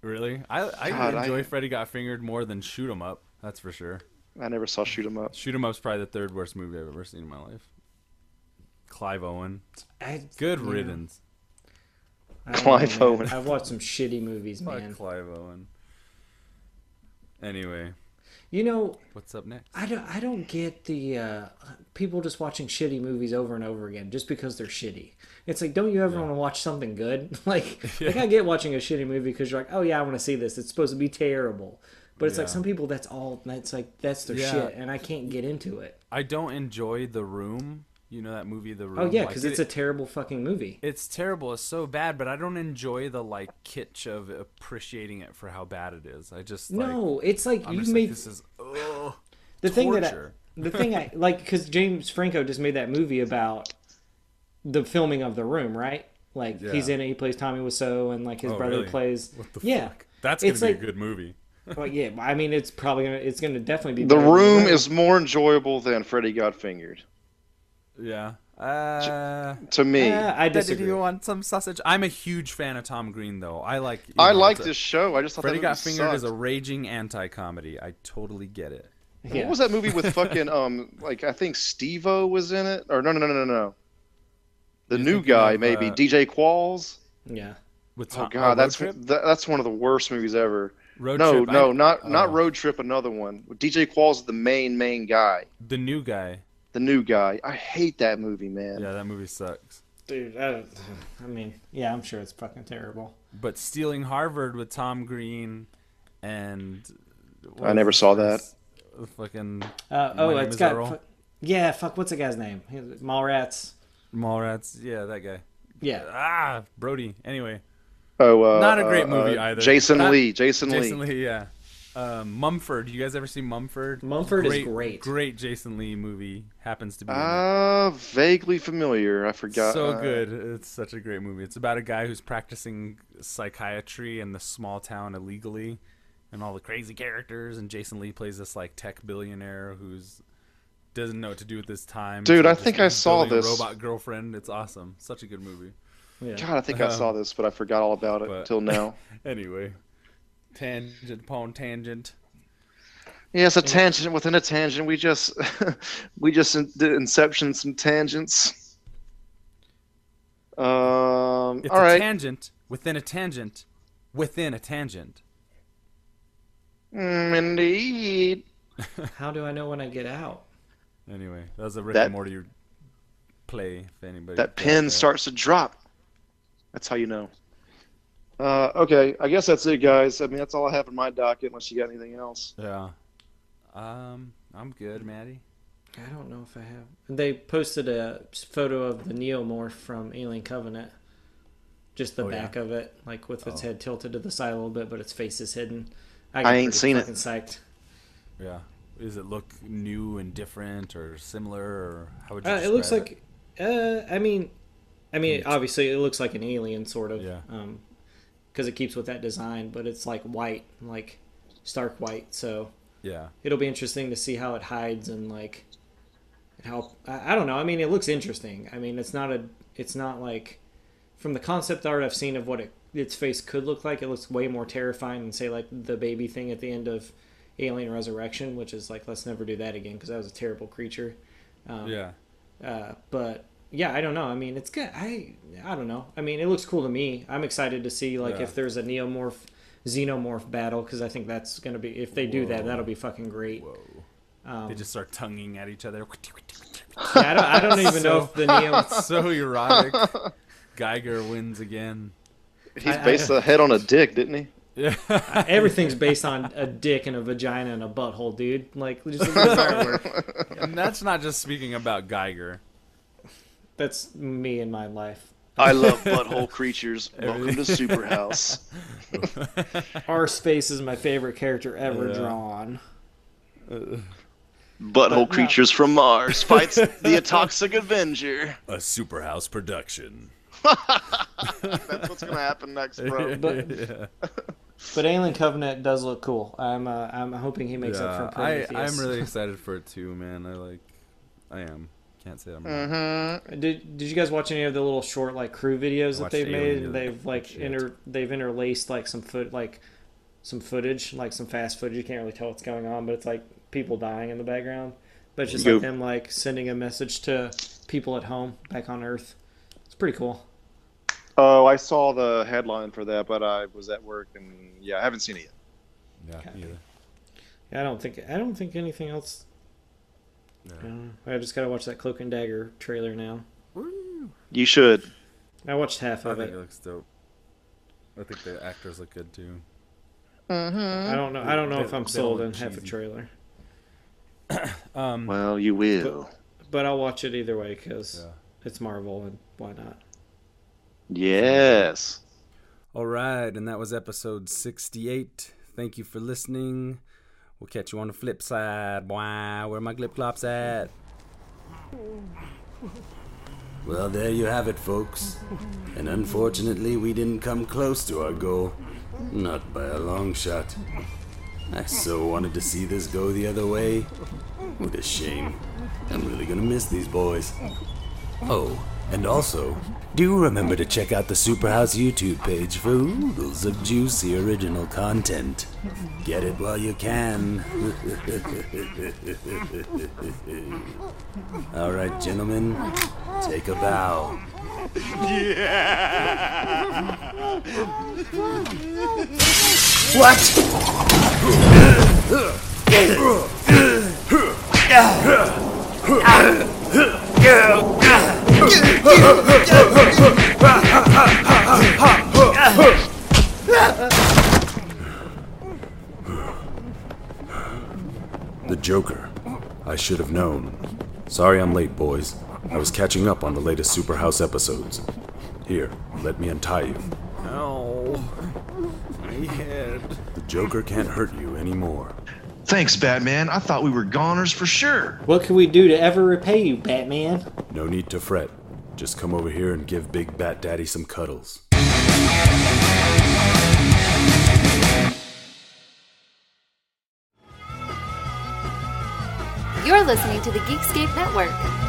Really? I I God, I- enjoy Freddy Got Fingered more than Shoot 'Em Up. That's for sure. I never saw Shoot 'Em Up. Shoot 'Em Up's probably the third worst movie I've ever seen in my life. Clive Owen. I, Good yeah. riddance. Clive know. Owen. I've watched some shitty movies, Fuck man. Clive Owen. Anyway, You know, what's up next? I don't I don't get the uh, people just watching shitty movies over and over again just because they're shitty. It's like, don't you ever want to watch something good? <laughs> like, <laughs> like I get watching a shitty movie because you're like, oh yeah, I want to see this. It's supposed to be terrible, but it's like some people that's all that's like that's their Yeah. shit, and I can't get into it. I don't enjoy The Room You know that movie, The oh, Room. Oh yeah, Like, because it- it's a terrible fucking movie. It's terrible. It's so bad, but I don't enjoy the like kitsch of appreciating it for how bad it is. I just like, no, it's like I'm you just made like, this is ugh, the thing that I, the thing I <laughs> like because James Franco just made that movie about the filming of The Room, right? Like he's in it, he plays Tommy Wiseau, and like his Oh, brother really? plays. What the yeah, fuck? That's gonna It's be like- a good movie. well, yeah. I mean, it's probably gonna it's gonna definitely be The better Room is more enjoyable than Freddy Got Fingered Yeah. Uh, to me. Uh, I did disagree. you want some sausage? I'm a huge fan of Tom Green, though. I like. I know, like it's a- this show. I just thought Freddy that Got movie Fingered is a raging anti-comedy. I totally get it. Yeah. What was that movie with fucking um like I think Steve-O was in it or no no no no no. The You're new guy of, maybe uh, DJ Qualls. Yeah. With Oh god, that's that, that's one of the worst movies ever. Road no, Trip. no, I- not not oh. Road Trip. Another one. DJ Qualls is the main main guy, The new guy. The new guy. I hate that movie, man. Yeah, that movie sucks. Dude, I, <sighs> I mean, yeah, I'm sure it's fucking terrible. But Stealing Harvard with Tom Green and I never his saw that. Fucking Uh, oh, Name it's is got. Fu- yeah, fuck. What's the guy's name? Mallrats. Mallrats. Yeah, that guy. Yeah. Ah, Brody. Anyway, Oh, uh, Not a great uh, movie uh, either. Jason Not- Lee. Jason, Jason Lee. Lee. Yeah. Um, Mumford. You guys ever see Mumford? Mumford is great. Great Jason Lee movie. Happens to be. in it. Ah, vaguely familiar. I forgot. so uh, good. It's such a great movie. It's about a guy who's practicing psychiatry in the small town illegally, and all the crazy characters. And Jason Lee plays this like tech billionaire who's doesn't know what to do with his time. Dude, so I think I saw building this. robot girlfriend. It's awesome. Such a good movie. Yeah. God, I think I Um, saw this, but I forgot all about it but- until now. <laughs> Anyway, tangent upon tangent. Yeah, it's a tangent within a tangent. We just <laughs> we just in- did Inception some tangents. Um, It's all a right. tangent within a tangent within a tangent. Mm, indeed. <laughs> How do I know when I get out? Anyway, that was a Rick That- and Morty play. If anybody That got pen that. starts to drop. That's how you know. Uh, okay, I guess that's it, guys. I mean, that's all I have in my docket. Unless you got anything else. Yeah. Um, I'm good, Maddie. I don't know if I have. They posted a photo of the Neomorph from Alien Covenant. Just the Oh, yeah? back of it, like with its Oh. head tilted to the side a little bit, but its face is hidden. I get ain't seen it. fucking Psyched. Yeah. Does it look new and different or similar or how would you Uh, it looks describe like, uh, I mean, I mean, obviously it looks like an alien sort of, Yeah. um, because it keeps with that design, but it's like white, like stark white. So Yeah. it'll be interesting to see how it hides and like how I, I don't know. I mean, it looks interesting. I mean, it's not a, it's not like from the concept art I've seen of what it, its face could look like. It looks way more terrifying than say like the baby thing at the end of Alien Resurrection, which is like let's never do that again because that was a terrible creature. Um, Yeah. uh, but yeah, I don't know. I mean, it's good. I I don't know. I mean, it looks cool to me. I'm excited to see like Yeah. if there's a neomorph xenomorph battle because I think that's gonna be if they do that, Whoa. that'll be fucking great. Whoa. Um, They just start tonguing at each other. yeah, I don't, I don't even know <laughs> if the neo. <laughs> so erotic. Giger wins again. He's I- I- based the head on a dick, didn't he? Yeah. Everything's based on a dick and a vagina and a butthole, dude. Like just look at his artwork. and that's not just speaking about Giger. That's me in my life. I love <laughs> butthole creatures. Welcome to Superhouse. <laughs> Arse Space is my favorite character ever Yeah. drawn. Butthole But no. creatures from Mars fights the Atoxic Avenger. A Superhouse production. <laughs> That's what's gonna happen next, bro. But yeah. but Alien Covenant does look cool. I'm uh, I'm hoping he makes Yeah, up for I, Prometheus. I'm really excited for it too, man. I like, I am. Can't say I'm. Mm-hmm. Did Did you guys watch any of the little short like crew videos that they've made? the other- They've like shit. inter they've interlaced like some foot like some footage, like some fast footage. You can't really tell what's going on, but it's like people dying in the background. But it's just You- like them like sending a message to people at home back on Earth. It's pretty cool. Oh, I saw the headline for that, but I was at work and yeah, I haven't seen it yet. Yeah, Okay. either. Yeah, I don't think I don't think anything else. Yeah. Uh, I just gotta watch that Cloak and Dagger trailer now. You should. I watched half I of think it. it looks dope. I think the actors look good too. I don't know. I don't know They- if I'm sold on half a trailer. <coughs> Um, Well, you will. but I'll watch it either way because Yeah. it's Marvel and why not? Yes. All right, and that was episode 68. Thank you for listening. We'll catch you on the flip side. Wow, where my glip glops at? Well, there you have it, folks. And unfortunately, we didn't come close to our goal. Not by a long shot. I so wanted to see this go the other way. What a shame. I'm really gonna miss these boys. Oh, and also, do remember to check out the Superhouse YouTube page for oodles of juicy original content. Get it while you can. <laughs> All right, gentlemen, take a bow. Yeah. What? The Joker. I should have known. Sorry I'm late, boys. I was catching up on the latest Superhouse episodes. Here, let me untie you. Ow. My head. The Joker can't hurt you anymore. Thanks, Batman. I thought we were goners for sure. What can we do to ever repay you, Batman? No need to fret. Just come over here and give Big Bat Daddy some cuddles. You're listening to the Geekscape Network.